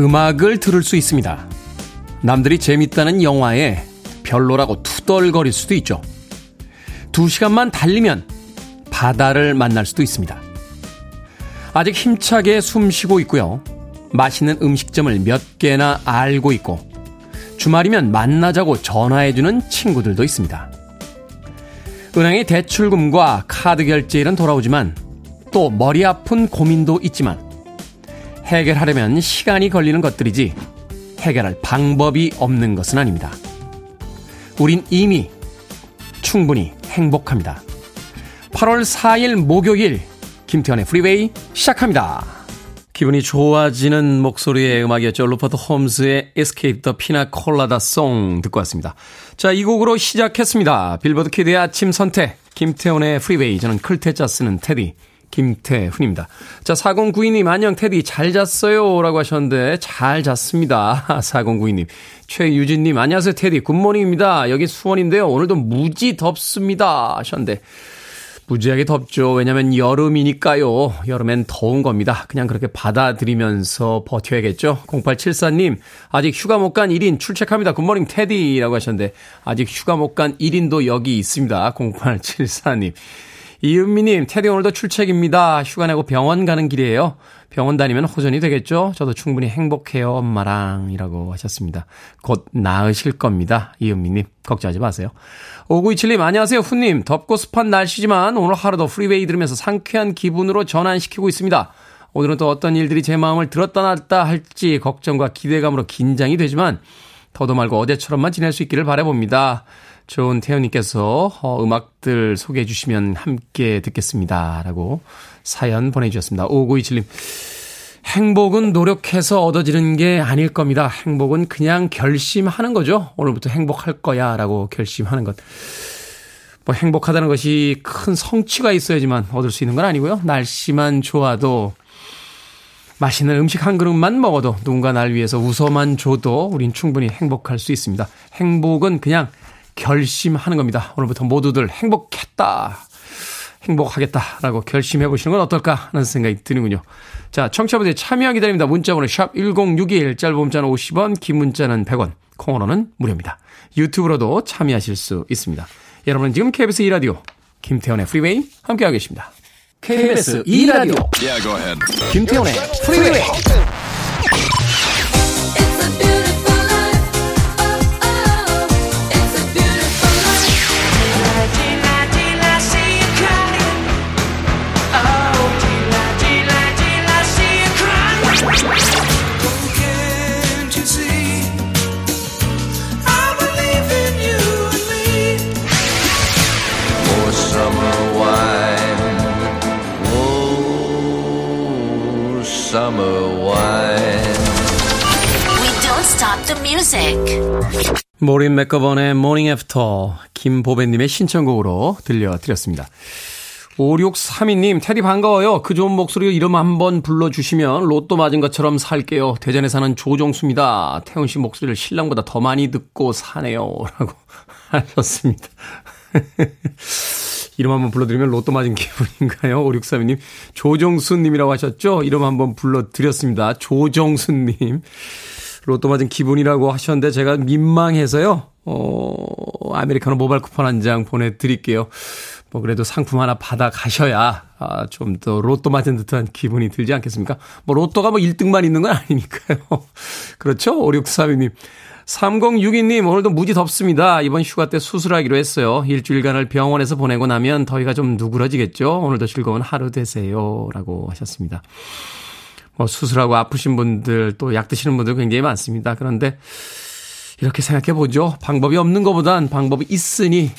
음악을 들을 수 있습니다. 남들이 재밌다는 영화에 별로라고 투덜거릴 수도 있죠. 두 시간만 달리면 바다를 만날 수도 있습니다. 아직 힘차게 숨 쉬고 있고요. 맛있는 음식점을 몇 개나 알고 있고, 주말이면 만나자고 전화해주는 친구들도 있습니다. 은행의 대출금과 카드 결제일은 돌아오지만, 또 머리 아픈 고민도 있지만, 해결하려면 시간이 걸리는 것들이지 해결할 방법이 없는 것은 아닙니다. 우린 이미 충분히 행복합니다. 8월 4일 목요일 김태훈의 Freeway 시작합니다. 기분이 좋아지는 목소리의 음악이었죠. 루퍼트 홈스의 Escape the Pina Colada Song 듣고 왔습니다. 자, 이 곡으로 시작했습니다. 빌보드 kid의 아침 선택 김태훈의 Freeway 저는 클 태자 쓰는 테디 김태훈입니다. 자, 4092님, 안녕, 테디, 잘 잤어요? 라고 하셨는데, 잘 잤습니다. 4092님. 최유진님, 안녕하세요, 테디, 굿모닝입니다. 여기 수원인데요. 오늘도 무지 덥습니다. 하셨는데, 무지하게 덥죠. 왜냐면 여름이니까요. 여름엔 더운 겁니다. 그냥 그렇게 받아들이면서 버텨야겠죠. 0874님, 아직 휴가 못 간 1인 출첵합니다. 굿모닝 테디라고 하셨는데, 아직 휴가 못 간 1인도 여기 있습니다. 0874님. 이은미님, 테디 오늘도 출첵입니다. 휴가 내고 병원 가는 길이에요. 병원 다니면 호전이 되겠죠? 저도 충분히 행복해요, 엄마랑. 이라고 하셨습니다. 곧 나으실 겁니다. 이은미님, 걱정하지 마세요. 5927님, 안녕하세요, 후님. 덥고 습한 날씨지만 오늘 하루도 Freeway 들으면서 상쾌한 기분으로 전환시키고 있습니다. 오늘은 또 어떤 일들이 제 마음을 들었다 놨다 할지 걱정과 기대감으로 긴장이 되지만 더도 말고 어제처럼만 지낼 수 있기를 바라봅니다. 좋은 태연님께서 어, 음악들 소개해 주시면 함께 듣겠습니다. 라고 사연 보내주셨습니다. 5927님. 행복은 노력해서 얻어지는 게 아닐 겁니다. 행복은 그냥 결심하는 거죠. 오늘부터 행복할 거야. 라고 결심하는 것. 뭐 행복하다는 것이 큰 성취가 있어야지만 얻을 수 있는 건 아니고요. 날씨만 좋아도 맛있는 음식 한 그릇만 먹어도 누군가 날 위해서 웃어만 줘도 우린 충분히 행복할 수 있습니다. 행복은 그냥 결심하는 겁니다. 오늘부터 모두들 행복했다. 행복하겠다라고 결심해 보시는 건 어떨까 하는 생각이 드는군요. 자, 청취자분들 참여 기다립니다. 문자번호 샵 1061, 짧은 문자는 50원, 긴 문자는 100원, 콩으로는 무료입니다. 유튜브로도 참여하실 수 있습니다. 여러분은 지금 KBS 2라디오 김태훈의 Freeway 함께하고 계십니다. KBS 2라디오 yeah, 김태훈의 Freeway music. 모린 맥거번의 Morning After 김보배님의 신청곡으로 들려드렸습니다. 5632님, 테디 반가워요. 그 좋은 목소리로 이름 한번 불러주시면 로또 맞은 것처럼 살게요. 대전에 사는 조정수입니다. 태훈 씨 목소리를 신랑보다 더 많이 듣고 사네요. 라고 하셨습니다. 이름 한번 불러드리면 로또 맞은 기분인가요? 5632님. 조정수님이라고 하셨죠? 이름 한번 불러드렸습니다. 조정수님. 로또 맞은 기분이라고 하셨는데 제가 민망해서요. 어, 아메리카노 모바일 쿠폰 한 장 보내드릴게요. 뭐 그래도 상품 하나 받아 가셔야 아, 좀 더 로또 맞은 듯한 기분이 들지 않겠습니까? 뭐 로또가 뭐 1등만 있는 건 아니니까요. 그렇죠? 5632님. 3062님, 오늘도 무지 덥습니다. 이번 휴가 때 수술하기로 했어요. 일주일간을 병원에서 보내고 나면 더위가 좀 누그러지겠죠? 오늘도 즐거운 하루 되세요. 라고 하셨습니다. 뭐 수술하고 아프신 분들 또 약 드시는 분들 굉장히 많습니다. 그런데 이렇게 생각해 보죠. 방법이 없는 것보단 방법이 있으니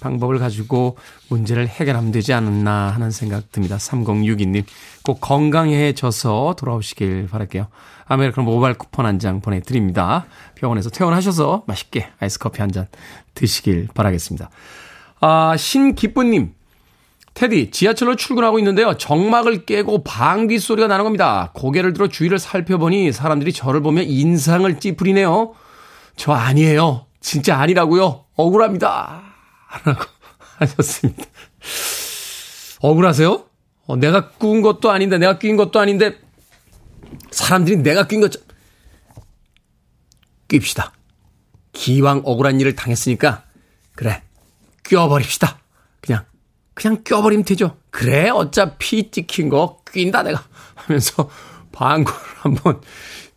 방법을 가지고 문제를 해결하면 되지 않았나 하는 생각 듭니다. 3062님 꼭 건강해져서 돌아오시길 바랄게요. 아메리카노 모바일 쿠폰 한 장 보내드립니다. 병원에서 퇴원하셔서 맛있게 아이스 커피 한 잔 드시길 바라겠습니다. 아, 신기쁨님. 테디, 지하철로 출근하고 있는데요. 정막을 깨고 방귀 소리가 나는 겁니다. 고개를 들어 주위를 살펴보니 사람들이 저를 보며 인상을 찌푸리네요. 저 아니에요. 진짜 아니라고요. 억울합니다. 라고 하셨습니다. 억울하세요? 어, 내가 꾸은 것도 아닌데, 내가 낀 것도 아닌데, 사람들이 내가 낀 것, 낍시다. 기왕 억울한 일을 당했으니까 그래 껴버립시다. 그냥 껴버리면 되죠. 그래 어차피 찍힌 거 낀다 내가 하면서 방귀를 한번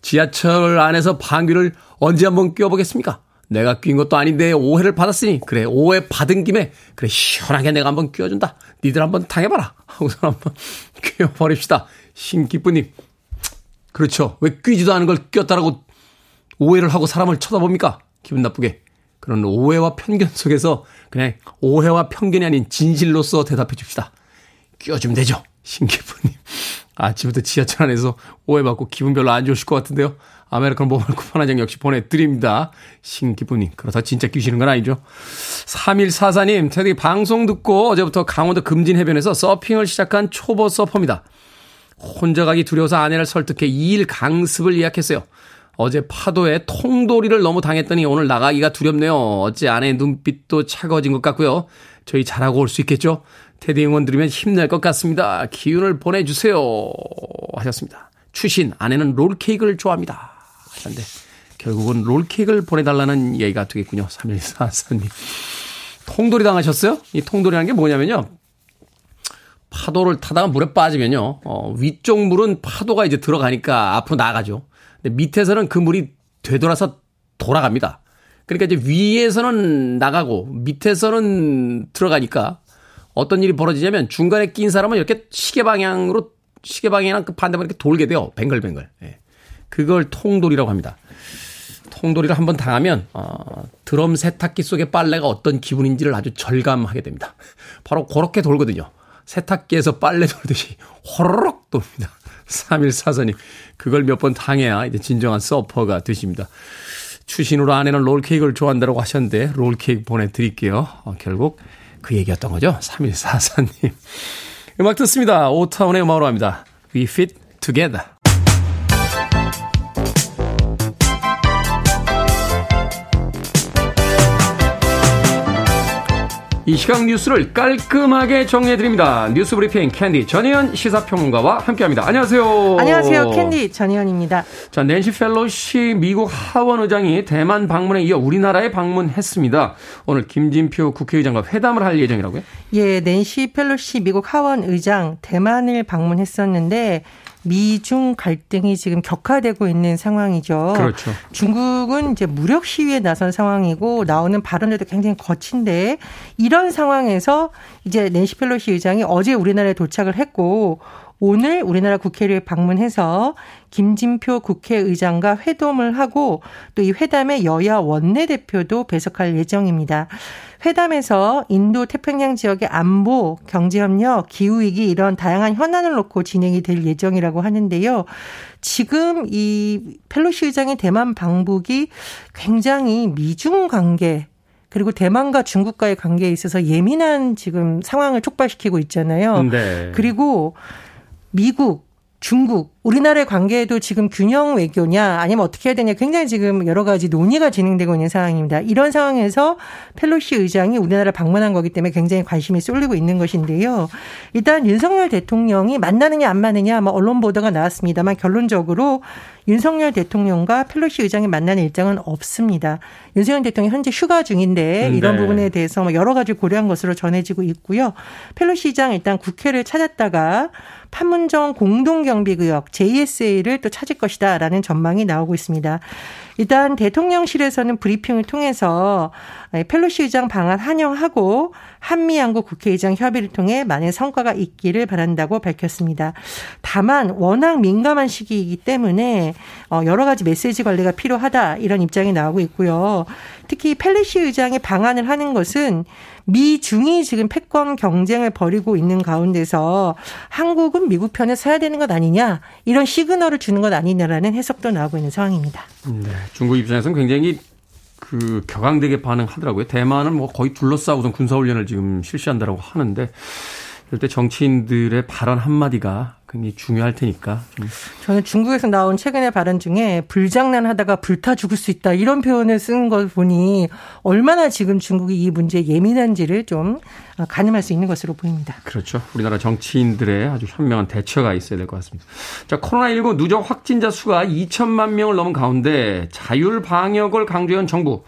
지하철 안에서 방귀를 언제 한번 껴보겠습니까? 내가 낀 것도 아닌데 오해를 받았으니 그래 오해 받은 김에 그래 시원하게 내가 한번 끼워준다. 니들 한번 당해봐라 하고서 한번 끼워버립시다. 신기쁘님 그렇죠. 왜 끼지도 않은 걸 꼈다라고 오해를 하고 사람을 쳐다봅니까? 기분 나쁘게. 그런 오해와 편견 속에서 그냥 오해와 편견이 아닌 진실로서 대답해 줍시다. 끼워주면 되죠. 신기부님. 아침부터 지하철 안에서 오해받고 기분 별로 안 좋으실 것 같은데요. 아메리카노 모바일 쿠폰 한 장 역시 보내드립니다. 신기부님. 그러다 진짜 끼시는 건 아니죠. 3144님, 테디 방송 듣고 어제부터 강원도 금진 해변에서 서핑을 시작한 초보 서퍼입니다. 혼자 가기 두려워서 아내를 설득해 2일 강습을 예약했어요. 어제 파도에 통돌이를 너무 당했더니 오늘 나가기가 두렵네요. 어째 아내의 눈빛도 차가워진 것 같고요. 저희 잘하고 올 수 있겠죠? 테디 응원 들으면 힘낼 것 같습니다. 기운을 보내주세요. 하셨습니다. 추신, 아내는 롤케이크를 좋아합니다. 하셨는데, 결국은 롤케이크를 보내달라는 얘기가 되겠군요. 3144님. 통돌이 당하셨어요? 이 통돌이라는 게 뭐냐면요. 파도를 타다가 물에 빠지면요. 어, 위쪽 물은 파도가 이제 들어가니까 앞으로 나가죠. 근데 밑에서는 그 물이 되돌아서 돌아갑니다. 그러니까 이제 위에서는 나가고 밑에서는 들어가니까 어떤 일이 벌어지냐면 중간에 낀 사람은 이렇게 시계 방향으로 시계 방향이랑 그 반대로 이렇게 돌게 돼요. 뱅글뱅글. 예. 그걸 통돌이라고 합니다. 통돌이를 한번 당하면 어, 드럼 세탁기 속의 빨래가 어떤 기분인지를 아주 절감하게 됩니다. 바로 그렇게 돌거든요. 세탁기에서 빨래 돌듯이 호로록 돕니다. 3144님. 그걸 몇 번 당해야 이제 진정한 서퍼가 되십니다. 추신으로 아내는 롤케이크를 좋아한다고 하셨는데 롤케이크 보내드릴게요. 어, 결국 그 얘기였던 거죠. 3144님. 음악 듣습니다. 오타운의 음악으로 합니다. We fit together. 이 시각 뉴스를 깔끔하게 정리해드립니다. 뉴스 브리핑 캔디 전혜연 시사평론가와 함께합니다. 안녕하세요. 안녕하세요. 캔디 전혜연입니다. 자, 낸시 펠로시 미국 하원 의장이 대만 방문에 이어 우리나라에 방문했습니다. 오늘 김진표 국회의장과 회담을 할 예정이라고요? 예, 낸시 펠로시 미국 하원 의장 대만을 방문했었는데 미중 갈등이 지금 격화되고 있는 상황이죠. 그렇죠. 중국은 이제 무력 시위에 나선 상황이고 나오는 발언들도 굉장히 거친데 이런 상황에서 이제 낸시 펠로시 의장이 어제 우리나라에 도착을 했고 오늘 우리나라 국회를 방문해서 김진표 국회의장과 회동을 하고 또 이 회담에 여야 원내대표도 배석할 예정입니다. 회담에서 인도 태평양 지역의 안보, 경제협력, 기후위기 이런 다양한 현안을 놓고 진행이 될 예정이라고 하는데요. 지금 이 펠로시 의장의 대만 방북이 굉장히 미중 관계 그리고 대만과 중국과의 관계에 있어서 예민한 지금 상황을 촉발시키고 있잖아요. 네. 그리고 미국, 중국, 우리나라의 관계에도 지금 균형 외교냐 아니면 어떻게 해야 되냐 굉장히 지금 여러 가지 논의가 진행되고 있는 상황입니다. 이런 상황에서 펠로시 의장이 우리나라 방문한 거기 때문에 굉장히 관심이 쏠리고 있는 것인데요. 일단 윤석열 대통령이 만나느냐 안 만나느냐 뭐 언론 보도가 나왔습니다만 결론적으로 윤석열 대통령과 펠로시 의장이 만나는 일정은 없습니다. 윤석열 대통령이 현재 휴가 중인데 음, 이런 네. 부분에 대해서 뭐 여러 가지 고려한 것으로 전해지고 있고요. 펠로시 의장 일단 국회를 찾았다가 판문점 공동경비구역 JSA를 또 찾을 것이다라는 전망이 나오고 있습니다. 일단 대통령실에서는 브리핑을 통해서 펠로시 의장 방한 환영하고 한미 양국 국회의장 협의를 통해 많은 성과가 있기를 바란다고 밝혔습니다. 다만 워낙 민감한 시기이기 때문에 어, 여러 가지 메시지 관리가 필요하다 이런 입장이 나오고 있고요. 특히 펠로시 의장의 방한을 하는 것은 미 중이 지금 패권 경쟁을 벌이고 있는 가운데서 한국은 미국 편에 서야 되는 것 아니냐 이런 시그널을 주는 것 아니냐라는 해석도 나오고 있는 상황입니다. 네, 중국 입장에서는 굉장히 그 격앙되게 반응하더라고요. 대만은 뭐 거의 둘러싸고선 군사훈련을 지금 실시한다라고 하는데 이럴 때 정치인들의 발언 한마디가 굉장히 중요할 테니까. 좀. 저는 중국에서 나온 최근의 발언 중에 불장난하다가 불타 죽을 수 있다 이런 표현을 쓴 걸 보니 얼마나 지금 중국이 이 문제에 예민한지를 좀 가늠할 수 있는 것으로 보입니다. 그렇죠. 우리나라 정치인들의 아주 현명한 대처가 있어야 될 것 같습니다. 자, 코로나19 누적 확진자 수가 2천만 명을 넘은 가운데 자율 방역을 강조한 정부.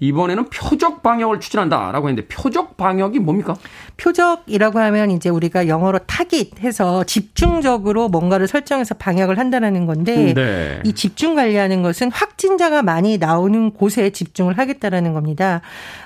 이번에는 표적 방역을 추진한다라고 했는데 표적 방역이 뭡니까? 표적이라고 하면 이제 우리가 영어로 타깃해서 집중적으로 뭔가를 설정해서 방역을 한다라는 건데 네. 이 집중 관리하는 것은 확진자가 많이 나오는 곳에 집중을 하겠다라는 겁니다.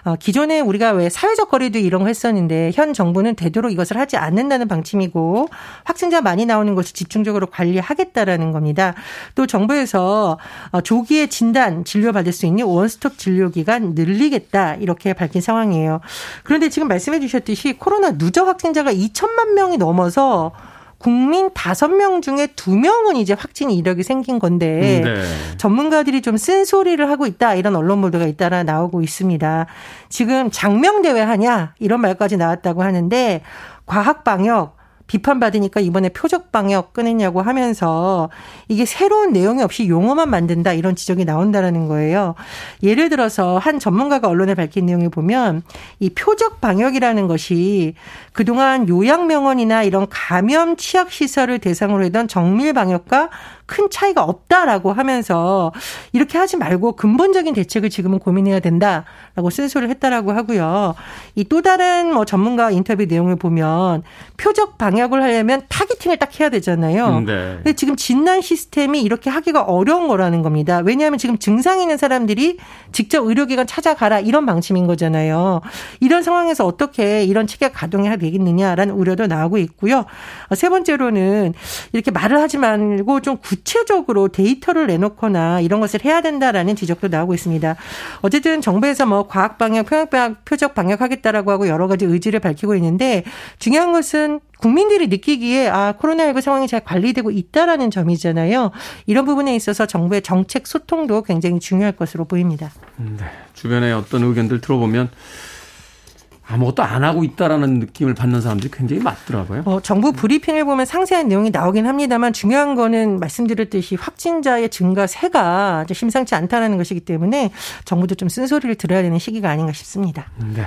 어, 기존에 우리가 왜 사회적 거리도 이런 거 했었는데 현 정부는 되도록 이것을 하지 않는다는 방침이고 확진자 많이 나오는 곳을 집중적으로 관리하겠다라는 겁니다. 또 정부에서 어, 조기에 진단 진료 받을 수 있는 원스톱 진료 기간 늘리겠다 이렇게 밝힌 상황이에요. 그런데 지금 말씀해 주셨듯이 코로나 누적 확진자가 2천만 명이 넘어서 국민 다섯 명 중에 두명은 이제 확진 이력이 생긴 건데 네. 전문가들이 좀 쓴소리를 하고 있다 이런 언론 보도가 잇따라 나오고 있습니다. 지금 장명대회 하냐 이런 말까지 나왔다고 하는데 과학 방역 비판받으니까 이번에 표적 방역 끊었냐고 하면서 이게 새로운 내용이 없이 용어만 만든다 이런 지적이 나온다라는 거예요. 예를 들어서 한 전문가가 언론에 밝힌 내용을 보면 이 표적 방역이라는 것이 그동안 요양병원이나 이런 감염 취약 시설을 대상으로 했던 정밀 방역과 큰 차이가 없다라고 하면서 이렇게 하지 말고 근본적인 대책을 지금은 고민해야 된다라고 쓴소리를 했다라고 하고요. 이 또 다른 뭐 전문가 인터뷰 내용을 보면 표적 방역을 하려면 타깃팅을 딱 해야 되잖아요. 네. 근데 지금 진단 시스템이 이렇게 하기가 어려운 거라는 겁니다. 왜냐하면 지금 증상 있는 사람들이 직접 의료기관 찾아가라 이런 방침인 거잖아요. 이런 상황에서 어떻게 이런 체계 가동이 되겠느냐라는 우려도 나오고 있고요. 세 번째로는 이렇게 말을 하지 말고 좀 구체적으로 데이터를 내놓거나 이런 것을 해야 된다라는 지적도 나오고 있습니다. 어쨌든 정부에서 뭐 과학 방역, 평양 방역, 표적 방역하겠다라고 하고 여러 가지 의지를 밝히고 있는데 중요한 것은 국민들이 느끼기에 아 코로나19 상황이 잘 관리되고 있다라는 점이잖아요. 이런 부분에 있어서 정부의 정책 소통도 굉장히 중요할 것으로 보입니다. 네. 주변에 어떤 의견들 들어보면 아무것도 안 하고 있다라는 느낌을 받는 사람들이 굉장히 많더라고요. 어, 정부 브리핑을 보면 상세한 내용이 나오긴 합니다만 중요한 거는 말씀드렸듯이 확진자의 증가세가 심상치 않다는 것이기 때문에 정부도 좀 쓴소리를 들어야 되는 시기가 아닌가 싶습니다. 네.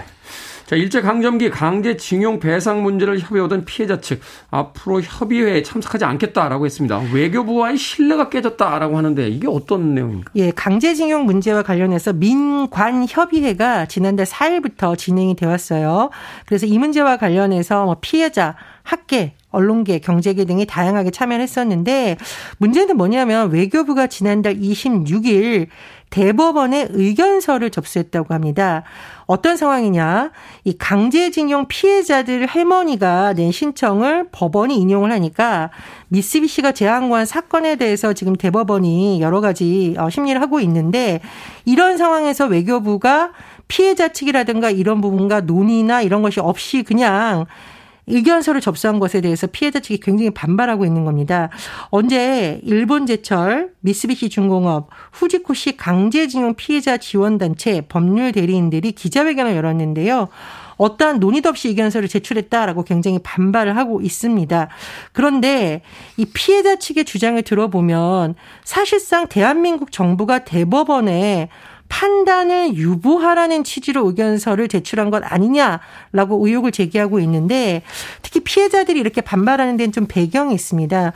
자, 일제강점기 강제징용 배상 문제를 협의하던 피해자 측 앞으로 협의회에 참석하지 않겠다라고 했습니다. 외교부와의 신뢰가 깨졌다라고 하는데 이게 어떤 내용입니까? 예, 강제징용 문제와 관련해서 민관협의회가 지난달 4일부터 진행이 되어 왔어요. 그래서 이 문제와 관련해서 뭐 피해자, 학계, 언론계, 경제계 등이 다양하게 참여를 했었는데 문제는 뭐냐면 외교부가 지난달 26일 대법원에 의견서를 접수했다고 합니다. 어떤 상황이냐. 이 강제징용 피해자들 할머니가 낸 신청을 법원이 인용을 하니까 미쓰비시가 제안한 사건에 대해서 지금 대법원이 여러 가지 어, 심리를 하고 있는데 이런 상황에서 외교부가 피해자 측이라든가 이런 부분과 논의나 이런 것이 없이 그냥 의견서를 접수한 것에 대해서 피해자 측이 굉장히 반발하고 있는 겁니다. 언제 일본 제철, 미쓰비시 중공업, 후지코시 강제징용 피해자 지원단체 법률 대리인들이 기자회견을 열었는데요. 어떠한 논의도 없이 의견서를 제출했다라고 굉장히 반발을 하고 있습니다. 그런데 이 피해자 측의 주장을 들어보면 사실상 대한민국 정부가 대법원에 판단을 유보하라는 취지로 의견서를 제출한 것 아니냐라고 의혹을 제기하고 있는데 특히 피해자들이 이렇게 반발하는 데는 좀 배경이 있습니다.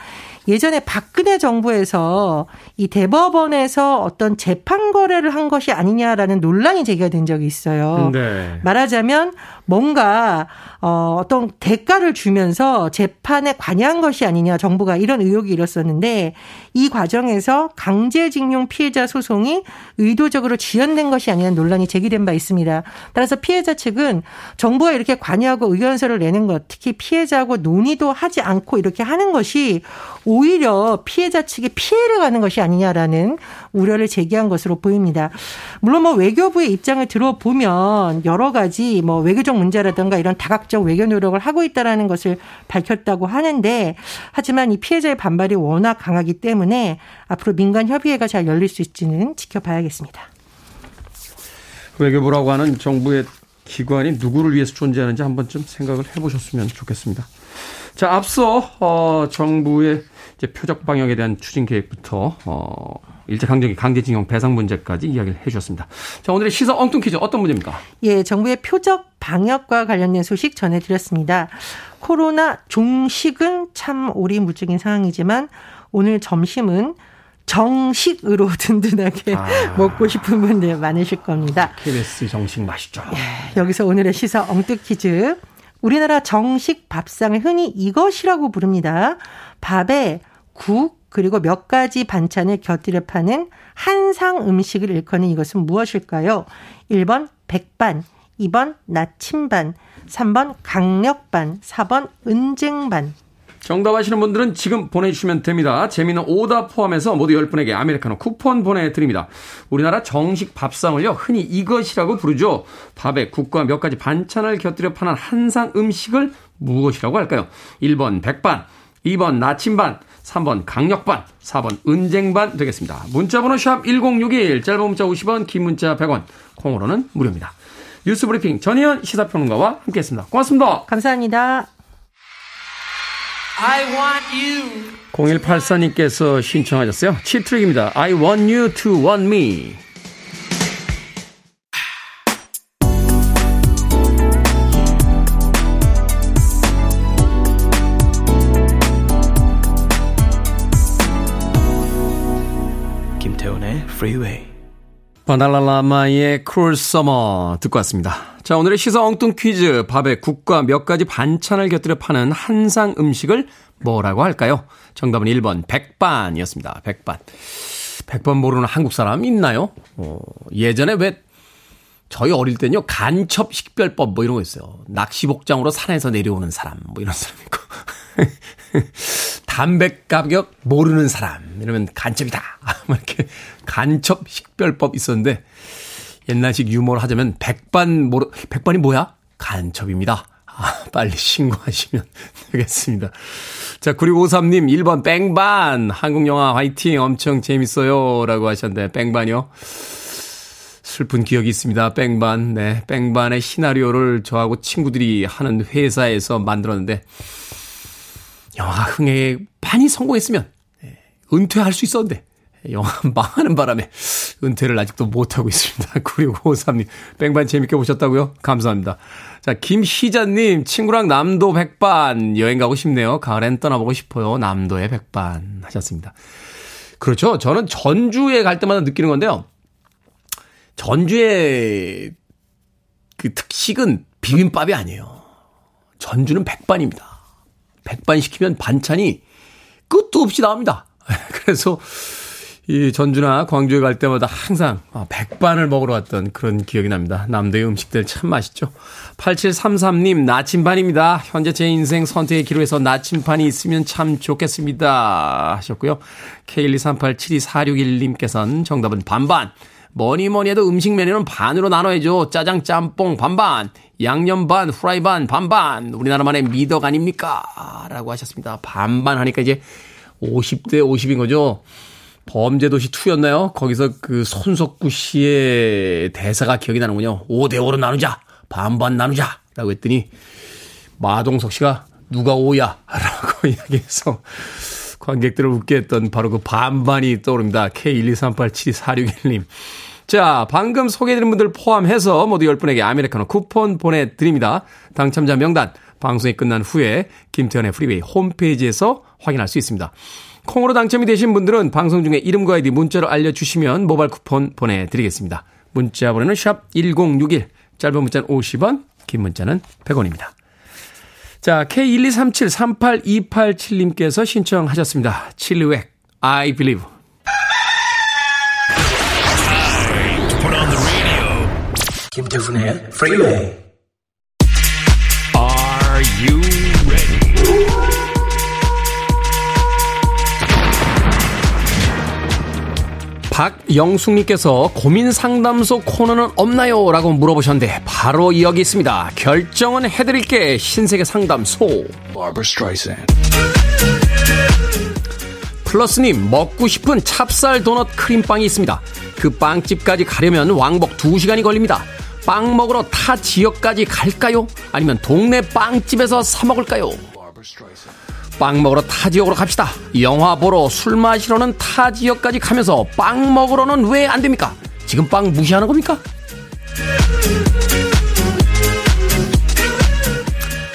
예전에 박근혜 정부에서 이 대법원에서 어떤 재판 거래를 한 것이 아니냐라는 논란이 제기가 된 적이 있어요. 네. 말하자면 뭔가 어 어떤 대가를 주면서 재판에 관여한 것이 아니냐 정부가 이런 의혹이 일었었는데 이 과정에서 강제징용 피해자 소송이 의도적으로 지연된 것이 아니냐는 논란이 제기된 바 있습니다. 따라서 피해자 측은 정부가 이렇게 관여하고 의견서를 내는 것, 특히 피해자하고 논의도 하지 않고 이렇게 하는 것이 오히려 피해자 측에 피해를 가는 것이 아니냐라는 우려를 제기한 것으로 보입니다. 물론 뭐 외교부의 입장을 들어보면 여러 가지 뭐 외교적 문제라든가 이런 다각적 외교 노력을 하고 있다라는 것을 밝혔다고 하는데 하지만 이 피해자의 반발이 워낙 강하기 때문에 앞으로 민간 협의회가 잘 열릴 수 있지는 지켜봐야겠습니다. 외교부라고 하는 정부의 기관이 누구를 위해서 존재하는지 한 번쯤 생각을 해보셨으면 좋겠습니다. 자, 앞서 어, 정부의 이제 표적 방역에 대한 추진 계획부터 어, 일제강점기 강제징용 배상 문제까지 이야기를 해주셨습니다. 자, 오늘의 시사 엉뚱 퀴즈 어떤 문제입니까? 예, 정부의 표적 방역과 관련된 소식 전해드렸습니다. 코로나 종식은 참 오리무중인 상황이지만 오늘 점심은 정식으로 든든하게 아. 먹고 싶은 분들 많으실 겁니다. KBS 정식 맛있죠. 예, 여기서 오늘의 시사 엉뚱 퀴즈. 우리나라 정식 밥상을 흔히 이것이라고 부릅니다. 밥에 국, 그리고 몇 가지 반찬을 곁들여 파는 한상 음식을 일컫는 이것은 무엇일까요? 1번 백반, 2번 나침반, 3번 강력반, 4번 은쟁반. 정답 아시는 분들은 지금 보내주시면 됩니다. 재미는 오답 포함해서 모두 10분에게 아메리카노 쿠폰 보내드립니다. 우리나라 정식 밥상을요, 흔히 이것이라고 부르죠. 밥에 국과 몇 가지 반찬을 곁들여 파는 한상 음식을 무엇이라고 할까요? 1번 백반, 2번 나침반, 3번 강력반, 4번 은쟁반 되겠습니다. 문자번호 샵 1061, 짧은 문자 50원, 긴 문자 100원, 콩으로는 무료입니다. 뉴스 브리핑 전희연 시사평론가와 함께했습니다. 고맙습니다. 감사합니다. 0184님께서 신청하셨어요. 치트릭입니다. I want you to want me. Freeway. 바나나라마의 Cruel Summer 듣고 왔습니다. 자, 오늘의 시사 엉뚱 퀴즈. 밥에 국과 몇 가지 반찬을 곁들여 파는 한상 음식을 뭐라고 할까요? 정답은 1번 백반이었습니다. 백반. 백반 모르는 한국 사람 있나요? 어, 예전에 왜 저희 어릴 때는요 간첩 식별법 뭐 이런 거 있어요. 낚시 복장으로 산에서 내려오는 사람 뭐 이런 사람 있고 담배 가격 모르는 사람 이러면 간첩이다. 뭐 이렇게 간첩 식별법 있었는데 옛날식 유머를 하자면 백반 모르 백반이 뭐야? 간첩입니다. 아, 빨리 신고하시면 되겠습니다. 자, 9653님, 1번 뺑반. 한국 영화 화이팅. 엄청 재밌어요. 라고 하셨는데, 뺑반이요? 슬픈 기억이 있습니다. 뺑반. 네. 뺑반의 시나리오를 저하고 친구들이 하는 회사에서 만들었는데, 영화가 흥행에 많이 성공했으면, 네, 은퇴할 수 있었는데, 영화 망하는 바람에 은퇴를 아직도 못하고 있습니다. 9653님, 뺑반 재밌게 보셨다고요? 감사합니다. 자, 김희자님, 친구랑 남도 백반 여행 가고 싶네요. 가을엔 떠나보고 싶어요. 남도의 백반 하셨습니다. 그렇죠. 저는 전주에 갈 때마다 느끼는 건데요. 전주의 그 특식은 비빔밥이 아니에요. 전주는 백반입니다. 백반 시키면 반찬이 끝도 없이 나옵니다. 그래서 이 전주나 광주에 갈 때마다 항상 아, 백반을 먹으러 왔던 그런 기억이 납니다. 남도의 음식들 참 맛있죠. 8733님, 나침반입니다. 현재 제 인생 선택의 기로에서 나침반이 있으면 참 좋겠습니다. 하셨고요. K123872461님께서는 정답은 반반. 뭐니 뭐니 해도 음식 메뉴는 반으로 나눠야죠. 짜장, 짬뽕, 반반. 양념 반, 후라이 반, 반반. 우리나라만의 미덕 아닙니까? 라고 하셨습니다. 반반 하니까 이제 50대 50인 거죠. 범죄도시 2였나요? 거기서 그 손석구 씨의 대사가 기억이 나는군요. 5대5로 나누자. 반반 나누자. 라고 했더니 마동석 씨가 누가 5야? 라고 이야기해서 관객들을 웃게 했던 바로 그 반반이 떠오릅니다. K123872461님. 자, 방금 소개해드린 분들 포함해서 모두 10분에게 아메리카노 쿠폰 보내드립니다. 당첨자 명단 방송이 끝난 후에 김태훈의 Freeway 홈페이지에서 확인할 수 있습니다. 콩으로 당첨이 되신 분들은 방송 중에 이름과 아이디 문자로 알려주시면 모바일 쿠폰 보내드리겠습니다. 문자 번호는 샵 1061, 짧은 문자는 50원, 긴 문자는 100원입니다. 자, K123738287님께서 신청하셨습니다. Chilliwack, I believe. 김태훈의 프리웨이 박영숙님께서 고민 상담소 코너는 없나요? 라고 물어보셨는데 바로 여기 있습니다. 결정은 해드릴게 신세계 상담소. 플러스님 먹고 싶은 찹쌀 도넛 크림빵이 있습니다. 그 빵집까지 가려면 왕복 2시간이 걸립니다. 빵 먹으러 타 지역까지 갈까요? 아니면 동네 빵집에서 사 먹을까요? 빵 먹으러 타 지역으로 갑시다. 영화 보러 술 마시러는 타 지역까지 가면서 빵 먹으러는 왜 안 됩니까? 지금 빵 무시하는 겁니까?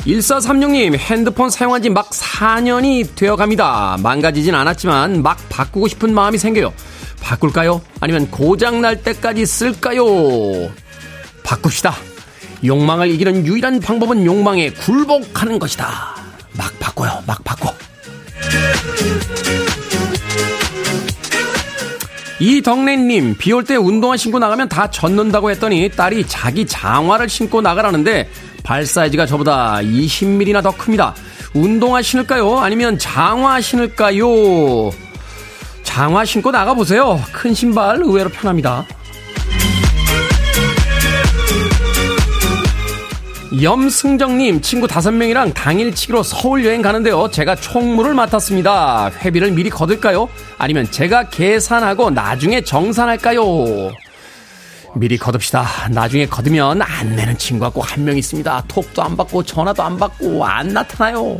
1436님, 핸드폰 사용한 지 막 4년이 되어 갑니다. 망가지진 않았지만 막 바꾸고 싶은 마음이 생겨요. 바꿀까요? 아니면 고장날 때까지 쓸까요? 바꿉시다. 욕망을 이기는 유일한 방법은 욕망에 굴복하는 것이다. 막 바꿔요, 막 바꿔. 이덕래님, 비 올 때 운동화 신고 나가면 다 젖는다고 했더니 딸이 자기 장화를 신고 나가라는데 발 사이즈가 저보다 20mm나 더 큽니다. 운동화 신을까요? 아니면 장화 신을까요? 장화 신고 나가보세요. 큰 신발 의외로 편합니다. 염승정님, 친구 다섯 명이랑 당일치기로 서울 여행 가는데요. 제가 총무를 맡았습니다. 회비를 미리 거둘까요? 아니면 제가 계산하고 나중에 정산할까요? 미리 거둡시다. 나중에 거두면 안 내는 친구가 꼭 한 명 있습니다. 톡도 안 받고 전화도 안 받고 안 나타나요.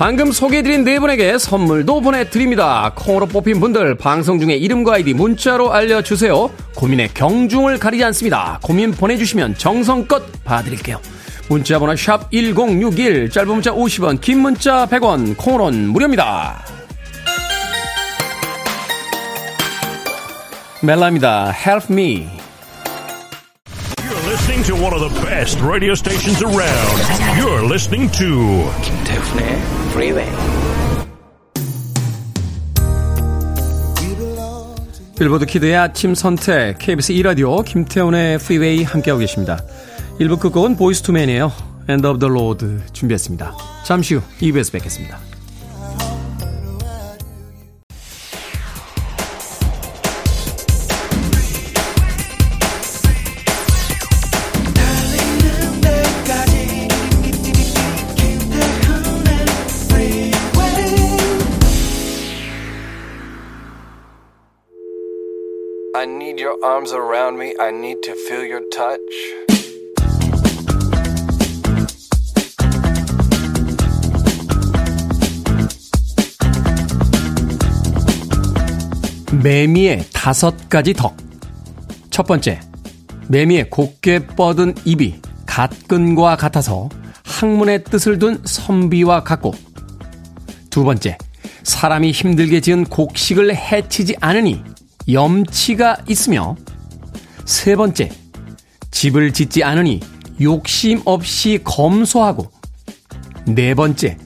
방금 소개해드린 네 분에게 선물도 보내드립니다. 콩으로 뽑힌 분들 방송 중에 이름과 아이디 문자로 알려주세요. 고민의 경중을 가리지 않습니다. 고민 보내주시면 정성껏 봐드릴게요. 문자번호 샵 1061, 짧은 문자 50원, 긴 문자 100원, 콩으로는 무료입니다. 멜라입니다. Help Me. You're listening to one of the best radio stations around. You're listening to 김태훈의 빌보드 키드의 아침 선택 KBS 2라디오 김태훈의 프리웨이 함께하고 계십니다. 1부 끝곡은 보이즈 투 맨의. End of the Road 준비했습니다. 잠시 후 2부에서 뵙겠습니다. Your arms around me. I need to feel your touch. 매미의 다섯 가지 덕. 첫 번째, 매미의 곱게 뻗은 입이 갓근과 같아서 학문의 뜻을 둔 선비와 같고, 두 번째, 사람이 힘들게 지은 곡식을 해치지 않으니 염치가 있으며, 세 번째, 집을 짓지 않으니 욕심 없이 검소하고, 네 번째,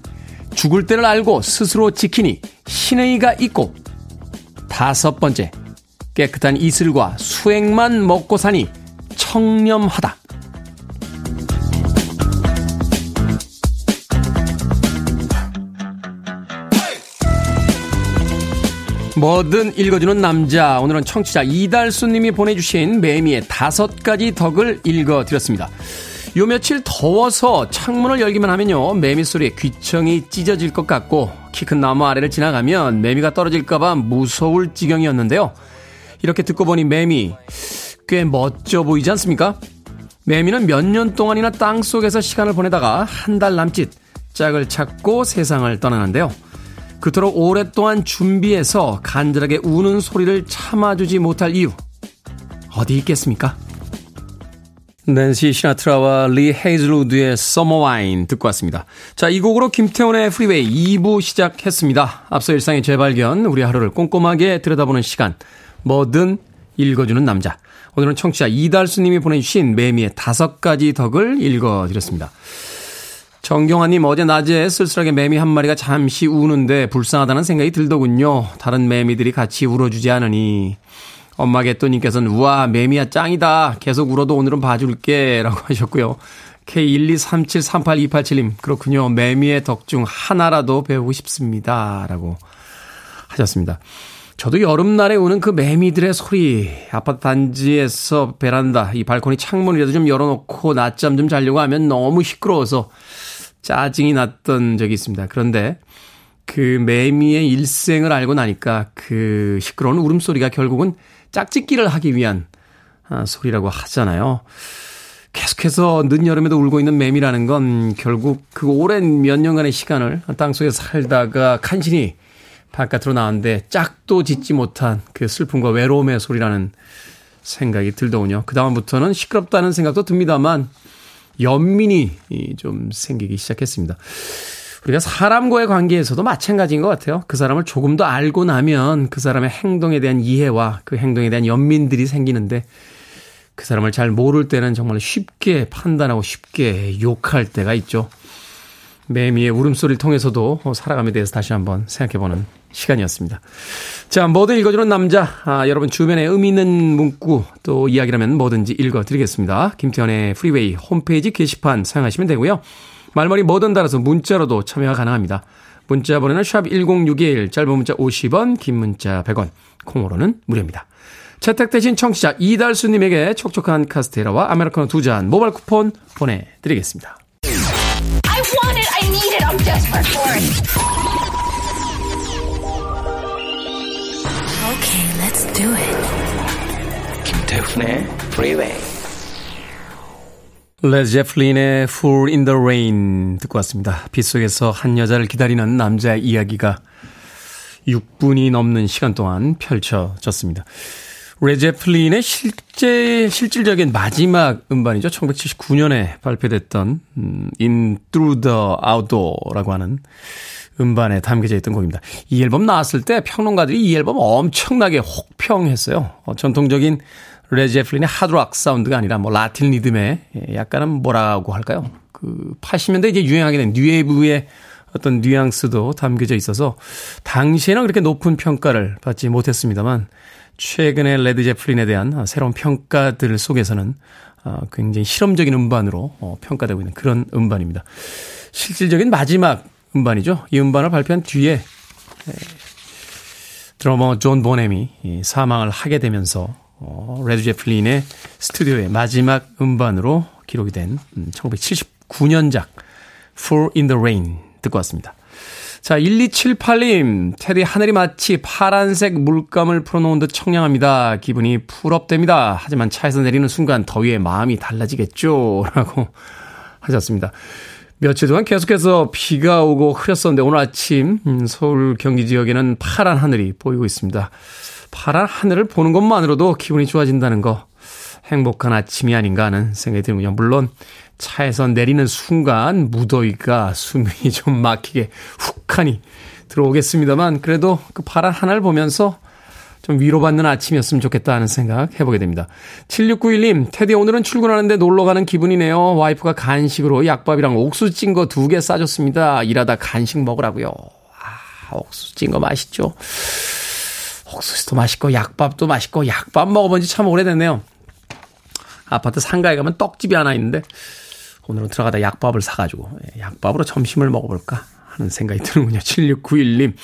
죽을 때를 알고 스스로 지키니 신의가 있고, 다섯 번째, 깨끗한 이슬과 수액만 먹고 사니 청렴하다. 뭐든 읽어주는 남자. 오늘은 청취자 이달수님이 보내주신 매미의 다섯 가지 덕을 읽어드렸습니다. 요 며칠 더워서 창문을 열기만 하면요. 매미 소리에 귀청이 찢어질 것 같고 키 큰 나무 아래를 지나가면 매미가 떨어질까봐 무서울 지경이었는데요. 이렇게 듣고 보니 매미 꽤 멋져 보이지 않습니까? 매미는 몇 년 동안이나 땅 속에서 시간을 보내다가 한 달 남짓 짝을 찾고 세상을 떠나는데요. 그토록 오랫동안 준비해서 간절하게 우는 소리를 참아주지 못할 이유 어디 있겠습니까? 낸시 시나트라와 리 헤이즐우드의 Summer Wine 듣고 왔습니다. 자, 이 곡으로 김태훈의 프리웨이 2부 시작했습니다. 앞서 일상의 재발견, 우리 하루를 꼼꼼하게 들여다보는 시간, 뭐든 읽어주는 남자. 오늘은 청취자 이달수님이 보내주신 매미의 다섯 가지 덕을 읽어드렸습니다. 정경환님 어제 낮에 쓸쓸하게 매미 한 마리가 잠시 우는데 불쌍하다는 생각이 들더군요. 다른 매미들이 같이 울어주지 않으니 엄마 개또님께서는 우와 매미야 짱이다. 계속 울어도 오늘은 봐줄게 라고 하셨고요. K123738287님 그렇군요. 매미의 덕 중 하나라도 배우고 싶습니다. 라고 하셨습니다. 저도 여름날에 우는 그 매미들의 소리, 아파트 단지에서 베란다, 이 발코니 창문이라도 좀 열어놓고 낮잠 좀 자려고 하면 너무 시끄러워서 짜증이 났던 적이 있습니다. 그런데 그 매미의 일생을 알고 나니까 그 시끄러운 울음소리가 결국은 짝짓기를 하기 위한 아, 소리라고 하잖아요. 계속해서 늦여름에도 울고 있는 매미라는 건 결국 그 오랜 몇 년간의 시간을 땅속에 살다가 간신히 바깥으로 나왔는데 짝도 짓지 못한 그 슬픔과 외로움의 소리라는 생각이 들더군요. 그다음부터는 시끄럽다는 생각도 듭니다만 연민이 좀 생기기 시작했습니다. 우리가 사람과의 관계에서도 마찬가지인 것 같아요. 그 사람을 조금 더 알고 나면 그 사람의 행동에 대한 이해와 그 행동에 대한 연민들이 생기는데 그 사람을 잘 모를 때는 정말 쉽게 판단하고 쉽게 욕할 때가 있죠. 매미의 울음소리를 통해서도 살아감에 대해서 다시 한번 생각해보는 시간이었습니다. 자, 뭐든 읽어주는 남자. 아, 여러분 주변에 의미 있는 문구 또 이야기라면 뭐든지 읽어드리겠습니다. 김태훈의 프리웨이 홈페이지 게시판 사용하시면 되고요. 말머리 뭐든 달아서 문자로도 참여가 가능합니다. 문자 번호는 샵1061 짧은 문자 50원 긴 문자 100원 콩으로는 무료입니다. 채택되신 청취자 이달수님에게 촉촉한 카스테라와 아메리카노 두 잔 모바일 쿠폰 보내드리겠습니다. Do it. 김태훈의 Freeway. 레드 제플린의 Fool in the Rain 듣고 왔습니다. 빗속에서 한 여자를 기다리는 남자의 이야기가 6분이 넘는 시간 동안 펼쳐졌습니다. 레드 제플린의 실제 실질적인 마지막 음반이죠. 1979년에 발표됐던 음, In Through the Outdoor라고 하는 음반에 담겨져 있던 곡입니다. 이 앨범 나왔을 때 평론가들이 이 앨범 엄청나게 혹평했어요. 어, 전통적인 레드 제플린의 하드락 사운드가 아니라 뭐 라틴 리듬의 예, 약간은 뭐라고 할까요? 그 80년대 이제 유행하게 된 뉴웨이브의 어떤 뉘앙스도 담겨져 있어서 당시에는 그렇게 높은 평가를 받지 못했습니다만 최근에 레드 제플린에 대한 새로운 평가들 속에서는 어, 굉장히 실험적인 음반으로 어, 평가되고 있는 그런 음반입니다. 실질적인 마지막 음반이죠. 이 음반을 발표한 뒤에 드러머 존 보넴이 사망을 하게 되면서 어, 레드 제플린의 스튜디오의 마지막 음반으로 기록이 된 1979년작 음, Fool in the Rain 듣고 왔습니다. 자, 1278님, 테디 하늘이 마치 파란색 물감을 풀어놓은 듯 청량합니다. 기분이 full up됩니다. 하지만 차에서 내리는 순간 더위에 마음이 달라지겠죠? 라고 하셨습니다. 며칠 동안 계속해서 비가 오고 흐렸었는데 오늘 아침 음, 서울 경기 지역에는 파란 하늘이 보이고 있습니다. 파란 하늘을 보는 것만으로도 기분이 좋아진다는 거 행복한 아침이 아닌가 하는 생각이 드는군요. 물론 차에서 내리는 순간 무더위가 숨이 좀 막히게 훅하니 들어오겠습니다만 그래도 그 파란 하나를 보면서 좀 위로받는 아침이었으면 좋겠다 하는 생각 해보게 됩니다. 7691님, 테디 오늘은 출근하는데 놀러 가는 기분이네요. 와이프가 간식으로 약밥이랑 옥수수 찐거 두 개 싸줬습니다. 일하다 간식 먹으라고요. 아, 옥수수 찐 거 맛있죠. 옥수수도 맛있고 약밥도 맛있고 약밥 먹어본 지 참 오래됐네요. 아파트 상가에 가면 떡집이 하나 있는데 오늘은 들어가다 약밥을 사가지고 예, 약밥으로 점심을 먹어볼까 하는 생각이 드는군요. 7691님.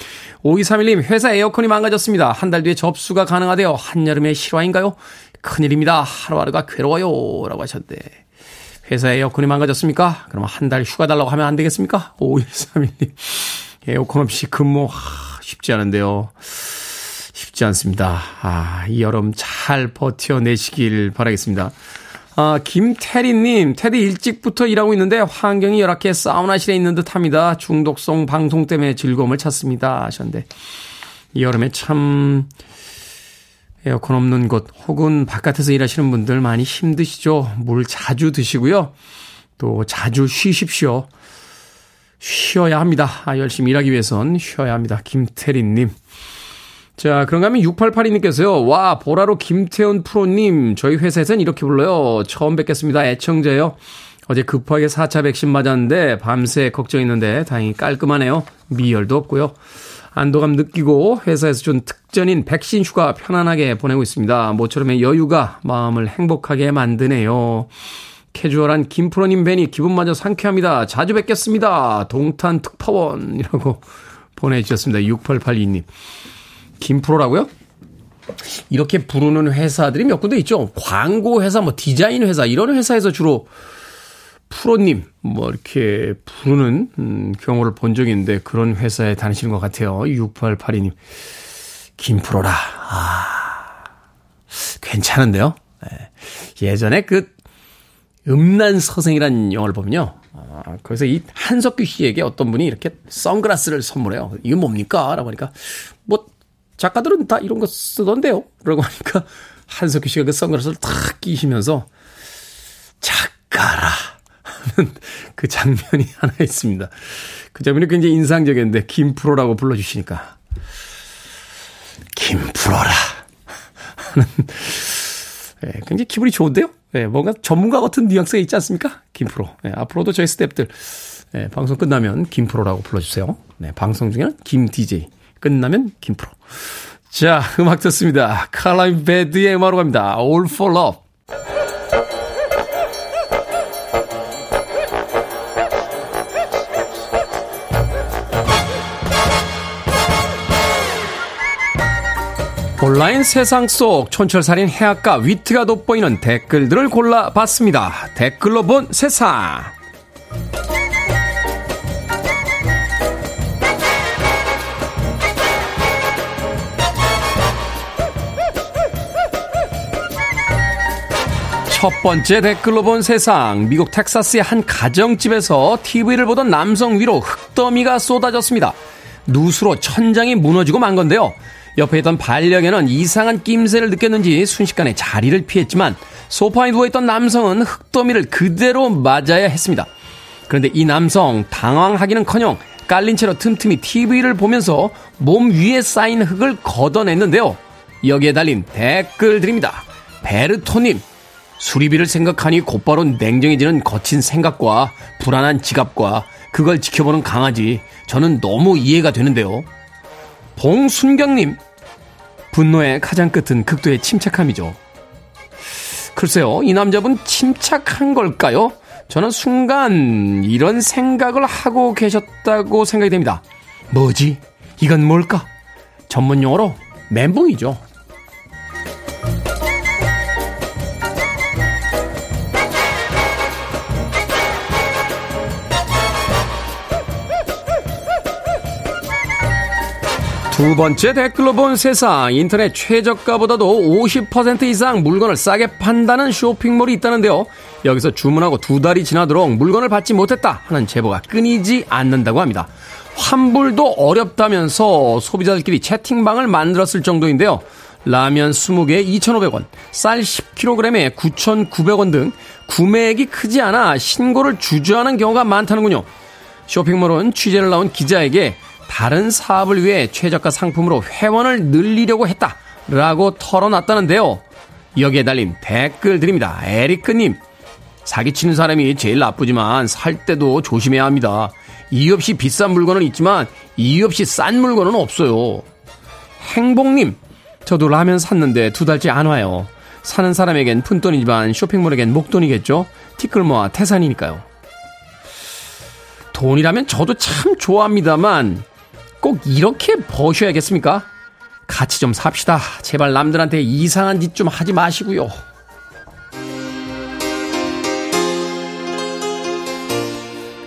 5231님, 회사 에어컨이 망가졌습니다. 한 달 뒤에 접수가 가능하대요. 한여름의 실화인가요? 큰일입니다. 하루하루가 괴로워요. 라고 하셨는데. 회사 에어컨이 망가졌습니까? 그럼 한 달 휴가 달라고 하면 안 되겠습니까? 5131님. 에어컨 없이 근무, 하, 쉽지 않은데요. 쉽지 않습니다. 아, 이 여름 잘 버텨내시길 바라겠습니다. 아, 김태리님, 테디 일찍부터 일하고 있는데 환경이 열악해 사우나실에 있는 듯 합니다. 중독성 방송 때문에 즐거움을 찾습니다. 하셨는데, 이 여름에 참, 에어컨 없는 곳 혹은 바깥에서 일하시는 분들 많이 힘드시죠? 물 자주 드시고요. 또 자주 쉬십시오. 쉬어야 합니다. 아, 열심히 일하기 위해선 쉬어야 합니다. 김태리님. 자, 그런가 하면 6882님께서요. 와, 보라로 김태훈 프로님. 저희 회사에서는 이렇게 불러요. 처음 뵙겠습니다. 애청자요. 어제 급하게 4차 백신 맞았는데 밤새 걱정했는데 다행히 깔끔하네요. 미열도 없고요. 안도감 느끼고 회사에서 준 특전인 백신 휴가 편안하게 보내고 있습니다. 모처럼의 여유가 마음을 행복하게 만드네요. 캐주얼한 김프로님 뵈니 기분마저 상쾌합니다. 자주 뵙겠습니다. 동탄 특파원이라고 보내주셨습니다. 6882님. 김프로라고요? 이렇게 부르는 회사들이 몇 군데 있죠. 광고 회사, 뭐 디자인 회사 이런 회사에서 주로 프로님, 뭐, 이렇게 부르는, 음, 경우를 본 적이 있는데 그런 회사에 다니시는 것 같아요. 6882님. 김프로라. 아, 괜찮은데요? 네. 예전에 그, 음란 서생이라는 영화를 보면요. 아, 거기서 이 한석규 씨에게 어떤 분이 이렇게 선글라스를 선물해요. 이거 뭡니까? 라고 하니까, 뭐, 작가들은 다 이런 거 쓰던데요? 라고 하니까, 한석규 씨가 그 선글라스를 탁 끼시면서, 작가라. 하는 그 장면이 하나 있습니다. 그 장면이 굉장히 인상적이었는데, 김프로라고 불러주시니까, 김프로라. 하는, 예, 굉장히 기분이 좋은데요? 예, 뭔가 전문가 같은 뉘앙스가 있지 않습니까? 김프로. 예, 앞으로도 저희 스탭들, 예, 방송 끝나면 김프로라고 불러주세요. 네, 방송 중에는 김 DJ. 끝나면 김프로. 자, 음악 듣습니다. 칼라임 베드의 음악으로 갑니다. All for Love. 온라인 세상 속 촌철살인 해악과 위트가 돋보이는 댓글들을 골라봤습니다. 댓글로 본 세상. 첫 번째 댓글로 본 세상. 미국 텍사스의 한 가정집에서 TV를 보던 남성 위로 흙더미가 쏟아졌습니다. 누수로 천장이 무너지고 만 건데요. 옆에 있던 반려견은 이상한 낌새를 느꼈는지 순식간에 자리를 피했지만 소파에 누워있던 남성은 흙더미를 그대로 맞아야 했습니다. 그런데 이 남성 당황하기는커녕 깔린 채로 틈틈이 TV를 보면서 몸 위에 쌓인 흙을 걷어냈는데요. 여기에 달린 댓글 드립니다. 베르토님, 수리비를 생각하니 곧바로 냉정해지는 거친 생각과 불안한 지갑과 그걸 지켜보는 강아지, 저는 너무 이해가 되는데요. 봉순경님, 분노의 가장 끝은 극도의 침착함이죠. 글쎄요, 이 남자분 침착한 걸까요? 저는 순간 이런 생각을 하고 계셨다고 생각이 됩니다. 뭐지? 이건 뭘까? 전문 용어로 멘붕이죠. 두 번째 댓글로 본 세상 인터넷 최저가보다도 50% 이상 물건을 싸게 판다는 쇼핑몰이 있다는데요. 여기서 주문하고 두 달이 지나도록 물건을 받지 못했다 하는 제보가 끊이지 않는다고 합니다. 환불도 어렵다면서 소비자들끼리 채팅방을 만들었을 정도인데요. 라면 20개에 2,500원, 쌀 10kg에 9,900원 등 구매액이 크지 않아 신고를 주저하는 경우가 많다는군요. 쇼핑몰은 취재를 나온 기자에게 다른 사업을 위해 최저가 상품으로 회원을 늘리려고 했다라고 털어놨다는데요. 여기에 달린 댓글 드립니다. 에리크님, 사기치는 사람이 제일 나쁘지만 살 때도 조심해야 합니다. 이유 없이 비싼 물건은 있지만 이유 없이 싼 물건은 없어요. 행복님, 저도 라면 샀는데 두 달째 안 와요. 사는 사람에겐 푼돈이지만 쇼핑몰에겐 목돈이겠죠? 티끌 모아 태산이니까요. 돈이라면 저도 참 좋아합니다만 꼭 이렇게 버셔야겠습니까? 같이 좀 삽시다. 제발 남들한테 이상한 짓 좀 하지 마시고요.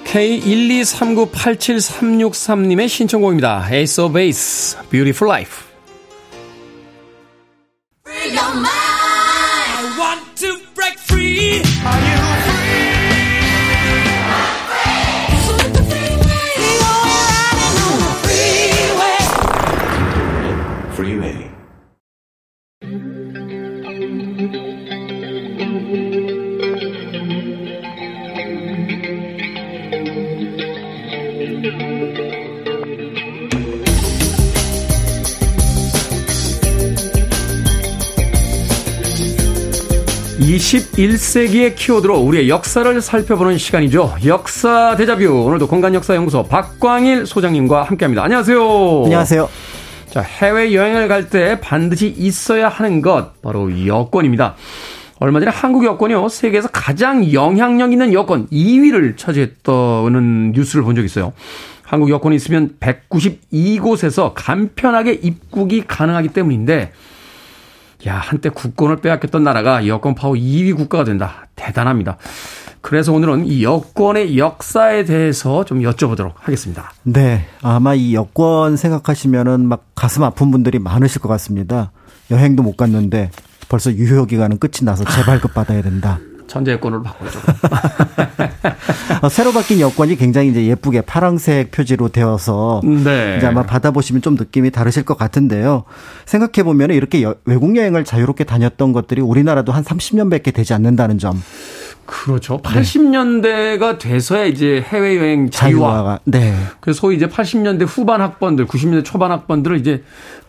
K123987363님의 신청곡입니다. Ace of Base, Beautiful Life. (21세기의) 키워드로 우리의 역사를 살펴보는 시간이죠. 역사 대자뷰. 오늘도 공간역사연구소 박광일 소장님과 함께 합니다. 안녕하세요. 안녕하세요. 자 해외 여행을 갈 때 반드시 있어야 하는 것 바로 여권입니다. 얼마 전에 한국 여권이요 세계에서 가장 영향력 있는 여권 2위를 차지했다는 뉴스를 본 적이 있어요. 한국 여권이 있으면 192곳에서 간편하게 입국이 가능하기 때문인데 야, 한때 국권을 빼앗겼던 나라가 여권 파워 2위 국가가 된다. 대단합니다. 그래서 오늘은 이 여권의 역사에 대해서 좀 여쭤보도록 하겠습니다. 네. 아마 이 여권 생각하시면은 막 가슴 아픈 분들이 많으실 것 같습니다. 여행도 못 갔는데 벌써 유효 기간은 끝이 나서 재발급 받아야 된다. 전자 여권으로. 어, 새로 바뀐 여권이 굉장히 이제 예쁘게 파랑색 표지로 되어서 네. 이제 아마 받아보시면 좀 느낌이 다르실 것 같은데요. 생각해 보면 이렇게 여, 외국 여행을 자유롭게 다녔던 것들이 우리나라도 한 30년밖에 되지 않는다는 점. 그렇죠. 80년대가 돼서야 이제 해외여행 자유화. 자유화가 네. 그래서 소위 이제 80년대 후반 학번들, 90년대 초반 학번들을 이제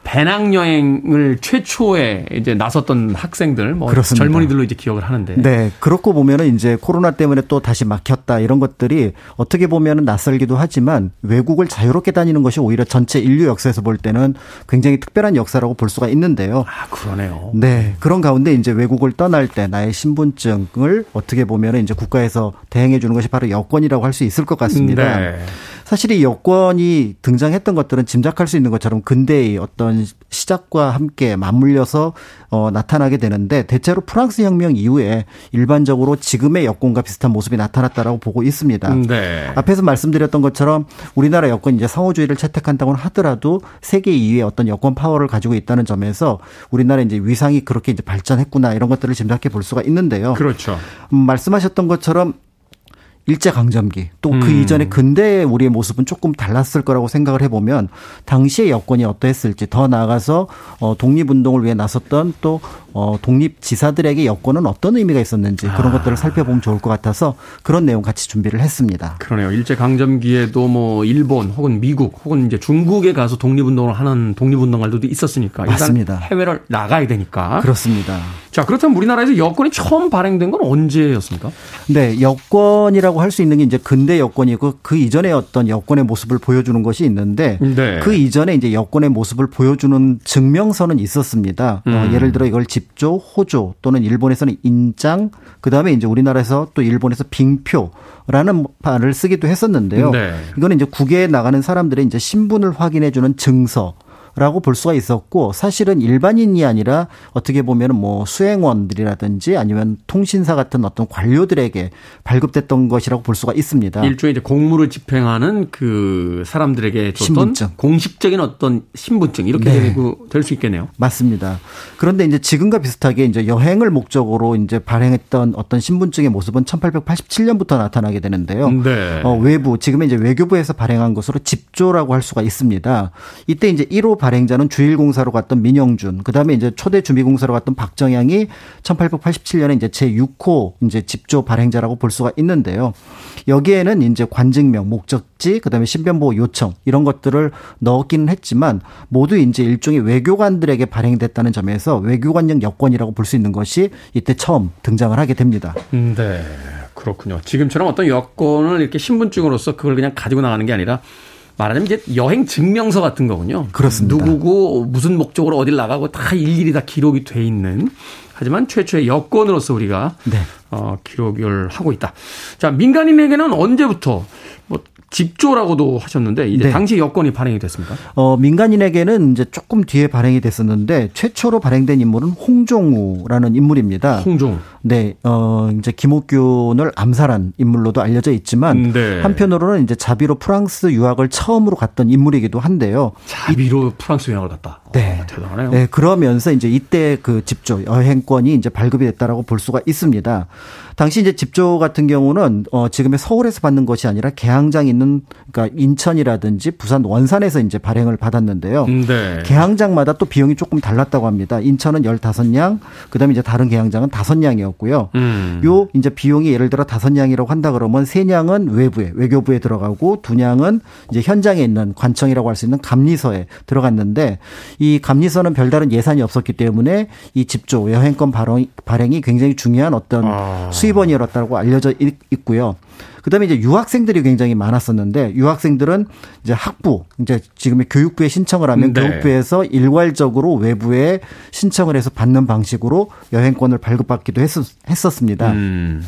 배낭여행을 최초에 이제 나섰던 학생들, 뭐 그렇습니다. 젊은이들로 이제 기억을 하는데. 네. 그렇고 보면은 이제 코로나 때문에 또 다시 막혔다 이런 것들이 어떻게 보면은 낯설기도 하지만 외국을 자유롭게 다니는 것이 오히려 전체 인류 역사에서 볼 때는 굉장히 특별한 역사라고 볼 수가 있는데요. 아, 그러네요. 네. 그런 가운데 이제 외국을 떠날 때 나의 신분증을 어떻게 보면은 이제 국가에서 대행해 주는 것이 바로 여권이라고 할 수 있을 것 같습니다. 네. 사실 이 여권이 등장했던 것들은 짐작할 수 있는 것처럼 근대의 어떤 시작과 함께 맞물려서 어, 나타나게 되는데 대체로 프랑스 혁명 이후에 일반적으로 지금의 여권과 비슷한 모습이 나타났다라고 보고 있습니다. 네. 앞에서 말씀드렸던 것처럼 우리나라 여권 이제 상호주의를 채택한다고는 하더라도 세계 2위의 어떤 여권 파워를 가지고 있다는 점에서 우리나라 이제 위상이 그렇게 이제 발전했구나 이런 것들을 짐작해 볼 수가 있는데요. 그렇죠. 음, 말씀하셨던 것처럼 일제 강점기 또그 음. 이전에 근대의 우리의 모습은 조금 달랐을 거라고 생각을 해보면 당시의 여건이 어떠했을지 더 나아가서 어, 독립운동을 위해 나섰던 또 어, 독립 지사들에게 여건은 어떤 의미가 있었는지 그런 아. 것들을 살펴보면 좋을 것 같아서 그런 내용 같이 준비를 했습니다. 그러네요. 일제 강점기에도 뭐 일본 혹은 미국 혹은 이제 중국에 가서 독립운동을 하는 독립운동가들도 있었으니까 맞습니다. 해외를 나가야 되니까. 그렇습니다. 자 그렇다면 우리나라에서 여권이 처음 발행된 건 언제였습니까? 네, 여권이라고 할 수 있는 게 이제 근대 여권이고 그 이전에 어떤 여권의 모습을 보여주는 것이 있는데 네. 그 이전에 이제 여권의 모습을 보여주는 증명서는 있었습니다. 어, 음. 예를 들어 이걸 집조, 호조 또는 일본에서는 인장, 그 다음에 이제 우리나라에서 또 일본에서 빙표라는 말을 쓰기도 했었는데요. 네. 이거는 이제 국외에 나가는 사람들의 이제 신분을 확인해주는 증서. 라고 볼 수가 있었고 사실은 일반인이 아니라 어떻게 보면은 뭐 수행원들이라든지 아니면 통신사 같은 어떤 관료들에게 발급됐던 것이라고 볼 수가 있습니다. 일종의 이제 공무를 집행하는 그 사람들에게 줬던 신분증. 공식적인 어떤 신분증 이렇게 네. 될수 있겠네요. 맞습니다. 그런데 이제 지금과 비슷하게 이제 여행을 목적으로 이제 발행했던 어떤 신분증의 모습은 1887년부터 나타나게 되는데요. 네. 어, 외부 지금은 이제 외교부에서 발행한 것으로 집조라고 할 수가 있습니다. 이때 이제 1호 발행자는 주일공사로 갔던 민영준, 그 다음에 이제 초대 주미공사로 갔던 박정양이 1887년에 이제 제 6호 이제 집조 발행자라고 볼 수가 있는데요. 여기에는 이제 관증명, 목적지, 그 다음에 신변보호 요청 이런 것들을 넣었기는 했지만 모두 이제 일종의 외교관들에게 발행됐다는 점에서 외교관용 여권이라고 볼 수 있는 것이 이때 처음 등장을 하게 됩니다. 네. 그렇군요. 지금처럼 어떤 여권을 이렇게 신분증으로서 그걸 그냥 가지고 나가는 게 아니라 말하자면 이제 여행 증명서 같은 거군요. 그렇습니다. 누구고 무슨 목적으로 어딜 나가고 다 일일이 다 기록이 돼 있는 하지만 최초의 여권으로서 우리가 네. 어, 기록을 하고 있다. 자, 민간인에게는 언제부터 뭐 집조라고도 하셨는데 이제 네. 당시 여권이 발행이 됐습니다. 어, 민간인에게는 이제 조금 뒤에 발행이 됐었는데 최초로 발행된 인물은 홍종우라는 인물입니다. 홍종. 네, 어, 이제 김옥균을 암살한 인물로도 알려져 있지만 네. 한편으로는 이제 자비로 프랑스 유학을 처음으로 갔던 인물이기도 한데요. 자비로 프랑스 여행을 갔다. 네. 어, 대단하네요. 네, 그러면서 이제 이때 그 집조 여행권이 이제 발급이 됐다라고 볼 수가 있습니다. 당시 이제 집조 같은 경우는 어 지금의 서울에서 받는 것이 아니라 개항장 있는 그러니까 인천이라든지 부산 원산에서 이제 발행을 받았는데요. 네. 개항장마다 또 비용이 조금 달랐다고 합니다. 인천은 15냥, 그다음에 이제 다른 개항장은 5냥이었고 요. 음. 요 이제 비용이 예를 들어 5냥이라고 한다 그러면 3냥은 외부에 외교부에 들어가고 2냥은 이제 현장에 있는 관청이라고 할 수 있는 감리서에 들어갔는데 이 감리서는 별다른 예산이 없었기 때문에 이 집조 여행권 발행, 발행이 굉장히 중요한 어떤 아. 수입원이었다고 알려져 있- 있고요. 그다음에 이제 유학생들이 굉장히 많았었는데 유학생들은 이제 학부 이제 지금의 교육부에 신청을 하면 네. 교육부에서 일괄적으로 외부에 신청을 해서 받는 방식으로 여행권을 발급받기도 했었, 했었습니다. 음.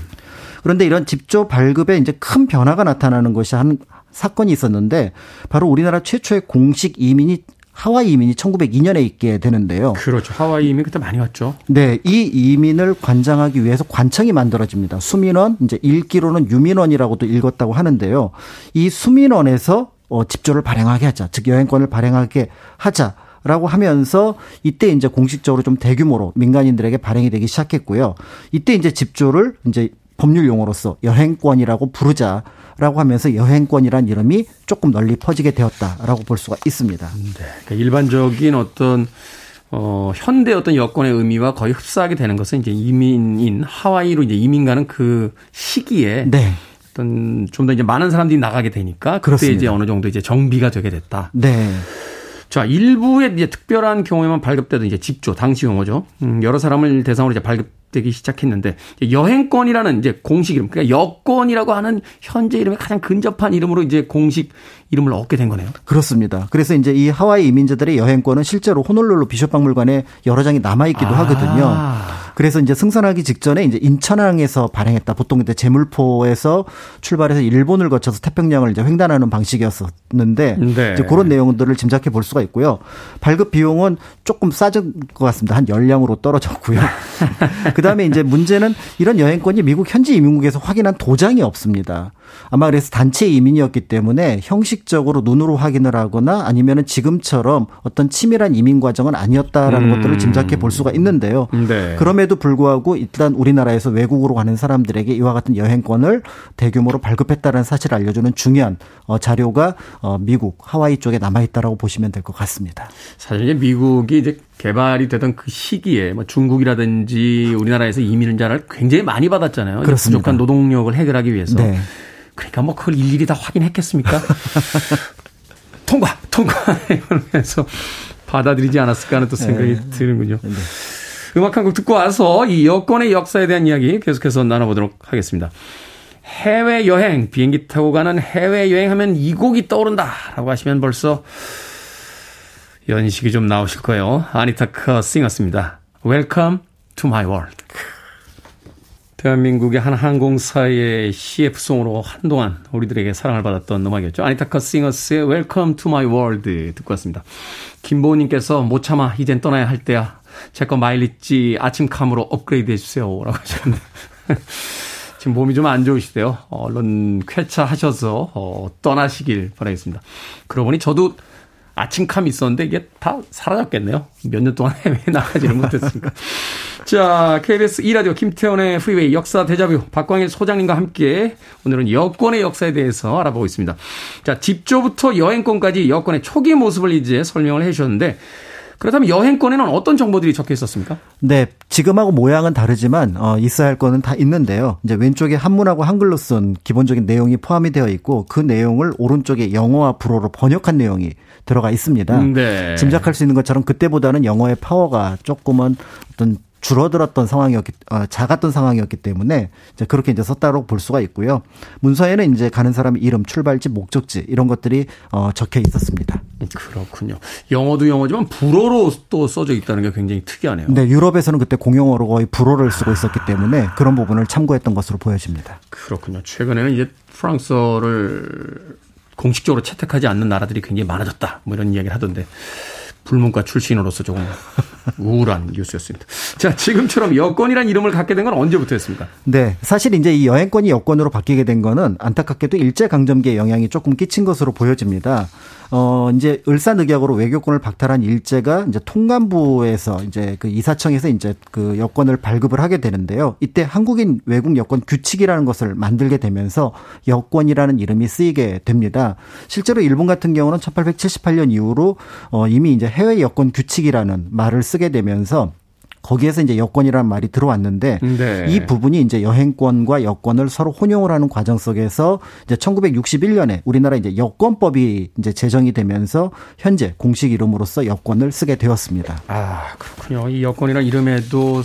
그런데 이런 집조 발급에 이제 큰 변화가 나타나는 것이 한 사건이 있었는데 바로 우리나라 최초의 공식 이민이 하와이 이민이 1902년에 있게 되는데요. 그렇죠. 하와이 이민 그때 많이 왔죠. 네, 이 이민을 관장하기 위해서 관청이 만들어집니다. 수민원, 이제 읽기로는 유민원이라고도 읽었다고 하는데요. 이 수민원에서 어, 집조를 발행하게 하자, 즉 여행권을 발행하게 하자. 라고 하면서 이때 이제 공식적으로 좀 대규모로 민간인들에게 발행이 되기 시작했고요. 이때 이제 집조를 이제 법률 용어로서 여행권이라고 부르자라고 하면서 여행권이란 이름이 조금 널리 퍼지게 되었다라고 볼 수가 있습니다. 네. 그러니까 일반적인 어떤 어, 현대 어떤 여권의 의미와 거의 흡사하게 되는 것은 이제 이민인 하와이로 이제 이민 가는 그 시기에 네. 어떤 좀 더 이제 많은 사람들이 나가게 되니까 그때. 이제 어느 정도 이제 정비가 되게 됐다. 네. 자, 일부의 이제 특별한 경우에만 발급되던 이제 집조, 당시 용어죠. 음, 여러 사람을 대상으로 이제 발급 되기 시작했는데, 이제 여행권이라는 이제 공식 이름, 그러니까 여권이라고 하는 현재 이름에 가장 근접한 이름으로 이제 공식 이름을 얻게 된 거네요. 그렇습니다. 그래서 이제 이 하와이 이민자들의 여행권은 실제로 호놀룰루 비숍 박물관에 여러 장이 남아 있기도 아. 하거든요. 그래서 이제 승선하기 직전에 이제 인천항에서 발행했다. 보통 그때 제물포에서 출발해서 일본을 거쳐서 태평양을 이제 횡단하는 방식이었었는데 네. 이제 그런 내용들을 짐작해 볼 수가 있고요. 발급 비용은 조금 싸진 것 같습니다. 한 10량으로 떨어졌고요. 그 다음에 이제 문제는 이런 여행권이 미국 현지 이민국에서 확인한 도장이 없습니다. 아마 그래서 단체 이민이었기 때문에 형식적으로 눈으로 확인을 하거나 아니면은 지금처럼 어떤 치밀한 이민 과정은 아니었다라는 음. 것들을 짐작해 볼 수가 있는데요. 네. 그럼에도 불구하고 일단 우리나라에서 외국으로 가는 사람들에게 이와 같은 여행권을 대규모로 발급했다는 사실을 알려주는 중요한 어, 자료가 어, 미국 하와이 쪽에 남아 있다라고 보시면 될 것 같습니다. 사실 이제 미국이 이제 개발이 되던 그 시기에 뭐 중국이라든지 우리나라에서 이민자를 굉장히 많이 받았잖아요. 그렇습니다. 부족한 노동력을 해결하기 위해서. 네. 그러니까 뭐 그걸 일일이 다 확인했겠습니까? 통과, 통과 이러면서 받아들이지 않았을까 하는 또 생각이 네. 드는군요. 음악 한 곡 듣고 와서 이 여권의 역사에 대한 이야기 계속해서 나눠보도록 하겠습니다. 해외 여행, 비행기 타고 가는 해외 여행 하면 이 곡이 떠오른다 라고 하시면 벌써 연식이 좀 나오실 거예요. 아니타 커 싱었습니다. Welcome to my world. 대한민국의 한 항공사의 CF송으로 한동안 우리들에게 사랑을 받았던 음악이었죠. 아니타 커 싱어스의 Welcome to my world 듣고 왔습니다. 김보은님께서 못 참아 이젠 떠나야 할 때야. 제 거 마일리지 아침 캄으로 업그레이드 해주세요. 라고 하셨는데. 지금 몸이 좀 안 좋으시대요. 얼른 쾌차하셔서 어, 떠나시길 바라겠습니다. 그러고 보니 저도 아침캄이 있었는데 이게 다 사라졌겠네요. 몇 년 동안 해외에 나가지를 못했으니까. 자, KBS 2라디오 김태훈의 프리웨이 역사 데자뷰 박광일 소장님과 함께 오늘은 여권의 역사에 대해서 알아보고 있습니다. 자, 집조부터 여행권까지 여권의 초기 모습을 이제 설명을 해 주셨는데 그렇다면 여행권에는 어떤 정보들이 적혀 있었습니까? 네, 지금하고 모양은 다르지만 어, 있어야 할 거는 다 있는데요. 이제 왼쪽에 한문하고 한글로 쓴 기본적인 내용이 포함이 되어 있고 그 내용을 오른쪽에 영어와 불어로 번역한 내용이 들어가 있습니다. 네. 짐작할 수 있는 것처럼 그때보다는 영어의 파워가 조금은 어떤 줄어들었던 상황이었기 어, 작았던 상황이었기 때문에 이제 그렇게 이제 썼다고 볼 수가 있고요. 문서에는 이제 가는 사람의 이름, 출발지, 목적지 이런 것들이 어, 적혀 있었습니다. 그렇군요. 영어도 영어지만 불어로 또 써져 있다는 게 굉장히 특이하네요. 네, 유럽에서는 그때 공용어로 거의 불어를 쓰고 있었기 때문에 그런 부분을 참고했던 것으로 보여집니다. 그렇군요. 최근에는 이제 프랑스어를 공식적으로 채택하지 않는 나라들이 굉장히 많아졌다. 뭐 이런 이야기를 하던데 불문과 출신으로서 조금 우울한 뉴스였습니다. 자, 지금처럼 여권이란 이름을 갖게 된 건 언제부터였습니까? 네, 사실 이제 이 여행권이 여권으로 바뀌게 된 거는 안타깝게도 일제 강점기에 영향이 조금 끼친 것으로 보여집니다. 어, 이제 을사늑약으로 외교권을 박탈한 일제가 이제 통감부에서 이제 그 이사청에서 이제 그 여권을 발급을 하게 되는데요. 이때 한국인 외국 여권 규칙이라는 것을 만들게 되면서 여권이라는 이름이 쓰이게 됩니다. 실제로 일본 같은 경우는 1878년 이후로 어, 이미 이제 해외 여권 규칙이라는 말을 쓰게 되면서 거기에서 이제 여권이라는 말이 들어왔는데 네. 이 부분이 이제 여행권과 여권을 서로 혼용을 하는 과정 속에서 이제 1961년에 우리나라 이제 여권법이 이제 제정이 되면서 현재 공식 이름으로서 여권을 쓰게 되었습니다. 아, 그렇군요. 이 여권이란 이름에도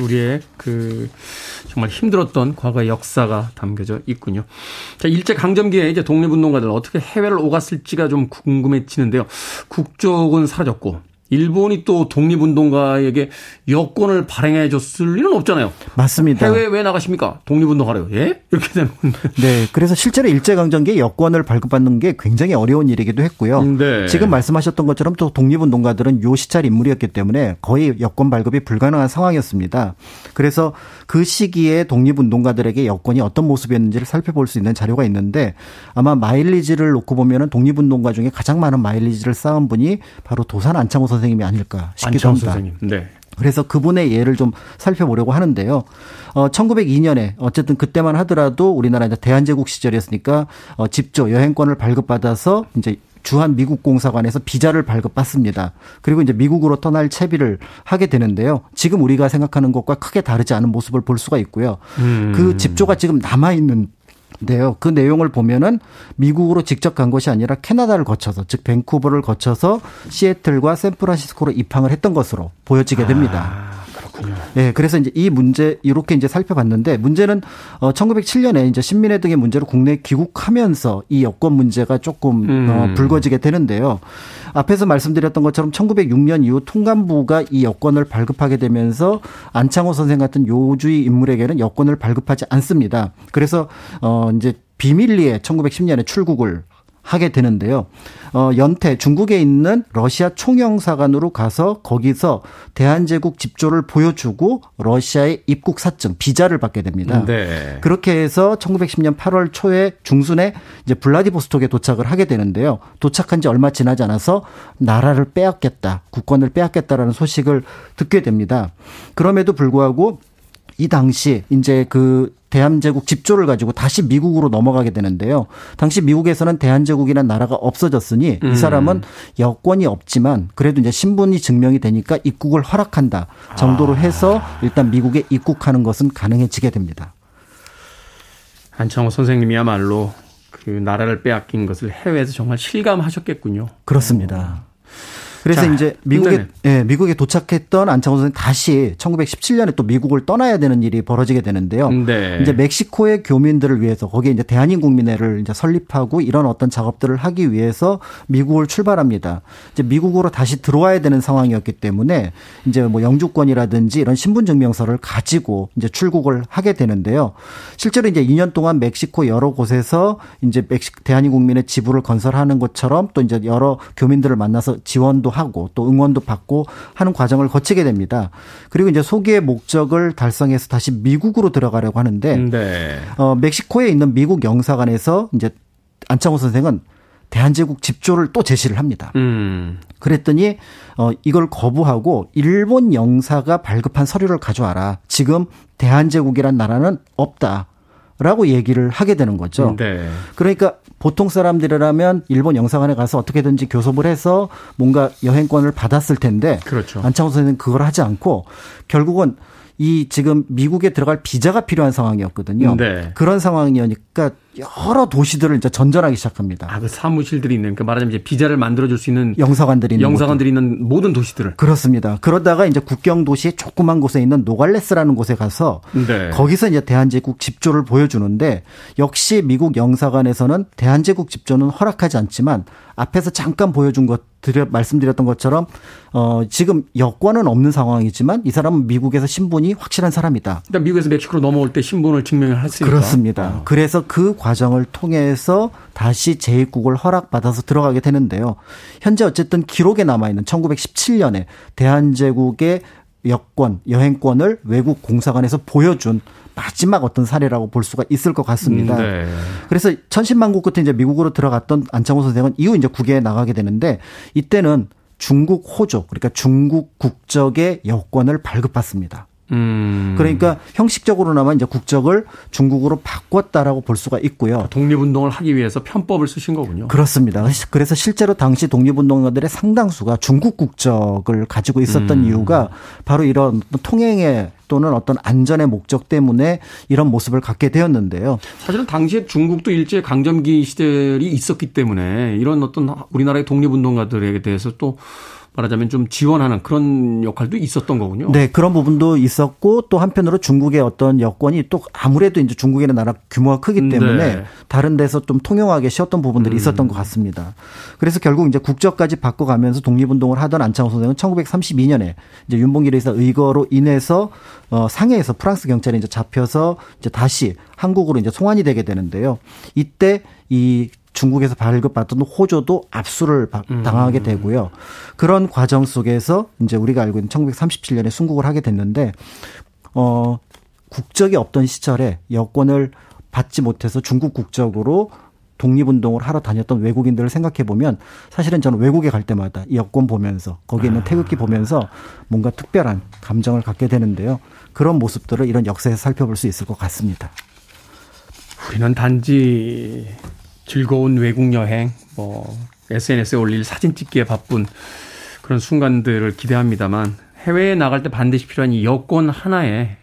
우리의 그 정말 힘들었던 과거의 역사가 담겨져 있군요. 자, 일제 강점기에 이제 독립운동가들 어떻게 해외를 오갔을지가 좀 궁금해지는데요. 국적은 사라졌고 일본이 또 독립운동가에게 여권을 발행해 줬을 일은 없잖아요. 맞습니다. 해외 왜 나가십니까? 독립운동하래요. 예? 이렇게 되면. 네. 그래서 실제로 일제강점기에 여권을 발급받는 게 굉장히 어려운 일이기도 했고요. 네. 지금 말씀하셨던 것처럼 또 독립운동가들은 요 시찰 인물이었기 때문에 거의 여권 발급이 불가능한 상황이었습니다. 그래서 그 시기에 독립운동가들에게 여권이 어떤 모습이었는지를 살펴볼 수 있는 자료가 있는데 아마 마일리지를 놓고 보면은 독립운동가 중에 가장 많은 마일리지를 쌓은 분이 바로 도산 안창호 선생님이 아닐까 싶기도 합니다. 선생님. 네. 그래서 그분의 예를 좀 살펴보려고 하는데요. 어, 1902년에 어쨌든 그때만 하더라도 우리나라 이제 대한제국 시절이었으니까 어, 집조 여행권을 발급받아서 이제 주한 미국 공사관에서 비자를 발급받습니다. 그리고 이제 미국으로 떠날 채비를 하게 되는데요. 지금 우리가 생각하는 것과 크게 다르지 않은 모습을 볼 수가 있고요. 그 집조가 지금 남아 있는 데요. 그 내용을 보면은 미국으로 직접 간 것이 아니라 캐나다를 거쳐서 즉 밴쿠버를 거쳐서 시애틀과 샌프란시스코로 입항을 했던 것으로 보여지게 됩니다. 그렇군요. 네, 그래서 이제 이 문제 이렇게 이제 살펴봤는데 문제는 어 1907년에 이제 신민회 등의 문제로 국내에 귀국하면서 이 여권 문제가 조금 음. 어 불거지게 되는데요. 앞에서 말씀드렸던 것처럼 1906년 이후 통감부가 이 여권을 발급하게 되면서 안창호 선생 같은 요주의 인물에게는 여권을 발급하지 않습니다. 그래서 어 이제 비밀리에 1910년에 출국을 하게 되는데요. 어, 연태 중국에 있는 러시아 총영사관으로 가서 거기서 대한제국 집조를 보여주고 러시아의 입국 사증 비자를 받게 됩니다. 네. 그렇게 해서 1910년 8월 초에 중순에 이제 블라디보스톡에 도착을 하게 되는데요. 도착한 지 얼마 지나지 않아서 나라를 빼앗겠다, 국권을 빼앗겠다라는 소식을 듣게 됩니다. 그럼에도 불구하고 이 당시 이제 그 대한제국 집조를 가지고 다시 미국으로 넘어가게 되는데요. 당시 미국에서는 대한제국이라는 나라가 없어졌으니 이 사람은 여권이 없지만 그래도 이제 신분이 증명이 되니까 입국을 허락한다 정도로 해서 일단 미국에 입국하는 것은 가능해지게 됩니다. 안창호 선생님이야말로 그 나라를 빼앗긴 것을 해외에서 정말 실감하셨겠군요. 그렇습니다. 그래서 자, 이제 미국에. 예, 미국에 도착했던 안창호 선생 다시 1917년에 또 미국을 떠나야 되는 일이 벌어지게 되는데요. 네. 이제 멕시코의 교민들을 위해서 거기에 이제 대한인 국민회를 이제 설립하고 이런 어떤 작업들을 하기 위해서 미국을 출발합니다. 이제 미국으로 다시 들어와야 되는 상황이었기 때문에 이제 뭐 영주권이라든지 이런 신분 증명서를 가지고 이제 출국을 하게 되는데요. 실제로 이제 2년 동안 멕시코 여러 곳에서 이제 멕시 대한민국민의 지부를 건설하는 것처럼 또 이제 여러 교민들을 만나서 지원도 하고 또 응원도 받고 하는 과정을 거치게 됩니다. 그리고 이제 소기의 목적을 달성해서 다시 미국으로 들어가려고 하는데 네. 어 멕시코에 있는 미국 영사관에서 이제 안창호 선생은 대한제국 집조를 또 제시를 합니다. 음. 그랬더니 어 이걸 거부하고 일본 영사가 발급한 서류를 가져와라. 지금 대한제국이란 나라는 없다 라고 얘기를 하게 되는 거죠. 네. 그러니까 보통 사람들이라면 일본 영사관에 가서 어떻게든지 교섭을 해서 뭔가 여행권을 받았을 텐데 그렇죠. 안창호 선생은 그걸 하지 않고 결국은 이 지금 미국에 들어갈 비자가 필요한 상황이었거든요. 네. 그런 상황이니까 여러 도시들을 이제 전전하기 시작합니다. 아, 그 사무실들이 있는, 그 말하자면 이제 비자를 만들어줄 수 있는 영사관들이 있는 영사관들이 있는 모든 도시들을. 그렇습니다. 그러다가 이제 국경 도시의 조그만 곳에 있는 노갈레스라는 곳에 가서 네. 거기서 이제 대한제국 집조를 보여주는데 역시 미국 영사관에서는 대한제국 집조는 허락하지 않지만 앞에서 잠깐 보여준 것 드려 말씀드렸던 것처럼 어 지금 여권은 없는 상황이지만 이 사람은 미국에서 신분이 확실한 사람이다. 일단 미국에서 멕시코로 넘어올 때 신분을 증명을 했으니까. 그렇습니다. 그래서 그 과정을 통해서 다시 재입국을 허락받아서 들어가게 되는데요. 현재 어쨌든 기록에 남아있는 1917년에 대한제국의 여권, 여행권을 외국 공사관에서 보여준 마지막 어떤 사례라고 볼 수가 있을 것 같습니다. 네. 그래서 천신만고 끝에 이제 미국으로 들어갔던 안창호 선생은 이후 이제 국외에 나가게 되는데 이때는 중국 호조, 그러니까 중국 국적의 여권을 발급받습니다. 음. 그러니까 형식적으로나마 이제 국적을 중국으로 바꿨다라고 볼 수가 있고요. 독립운동을 하기 위해서 편법을 쓰신 거군요. 그렇습니다. 그래서 실제로 당시 독립운동가들의 상당수가 중국 국적을 가지고 있었던 음. 이유가 바로 이런 통행의 또는 어떤 안전의 목적 때문에 이런 모습을 갖게 되었는데요. 사실은 당시에 중국도 일제 강점기 시절이 있었기 때문에 이런 어떤 우리나라의 독립운동가들에게 대해서 또 말하자면 좀 지원하는 그런 역할도 있었던 거군요. 네, 그런 부분도 있었고 또 한편으로 중국의 어떤 여건이 또 아무래도 이제 중국이라는 나라 규모가 크기 때문에 네. 다른 데서 좀 통용하게 쉬었던 부분들이 음. 있었던 것 같습니다. 그래서 결국 이제 국적까지 바꿔가면서 독립운동을 하던 안창호 선생은 1932년에 이제 윤봉길 의사 의거로 인해서 어 상해에서 프랑스 경찰에 이제 잡혀서 이제 다시 한국으로 이제 송환이 되게 되는데요. 이때 이 중국에서 발급받던 호조도 압수를 음. 당하게 되고요. 그런 과정 속에서 이제 우리가 알고 있는 1937년에 순국을 하게 됐는데 어 국적이 없던 시절에 여권을 받지 못해서 중국 국적으로 독립운동을 하러 다녔던 외국인들을 생각해 보면 사실은 저는 외국에 갈 때마다 이 여권 보면서 거기에 있는 아. 태극기 보면서 뭔가 특별한 감정을 갖게 되는데요. 그런 모습들을 이런 역사에서 살펴볼 수 있을 것 같습니다. 우리는 단지 즐거운 외국 여행, 뭐 SNS에 올릴 사진 찍기에 바쁜 그런 순간들을 기대합니다만 해외에 나갈 때 반드시 필요한 이 여권 하나에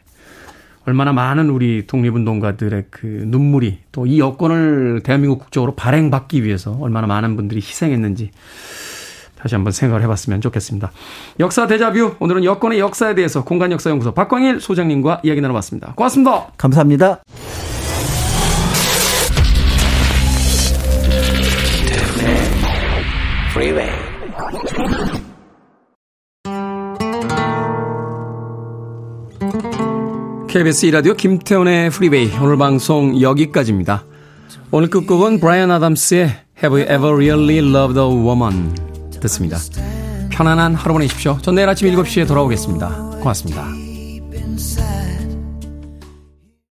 얼마나 많은 우리 독립운동가들의 그 눈물이 또 이 여권을 대한민국 국적으로 발행받기 위해서 얼마나 많은 분들이 희생했는지 다시 한번 생각을 해봤으면 좋겠습니다. 역사 대자뷰 오늘은 여권의 역사에 대해서 공간 역사연구소 박광일 소장님과 이야기 나눠봤습니다. 고맙습니다. 감사합니다. Freeway. KBS 이라디오 김태훈의 프리웨이 오늘 방송 여기까지입니다. 오늘 끝곡은 브라이언 아담스의 Have You Ever Really Loved a Woman 듣습니다. 편안한 하루 보내십시오. 전 내일 아침 7시에 돌아오겠습니다. 고맙습니다.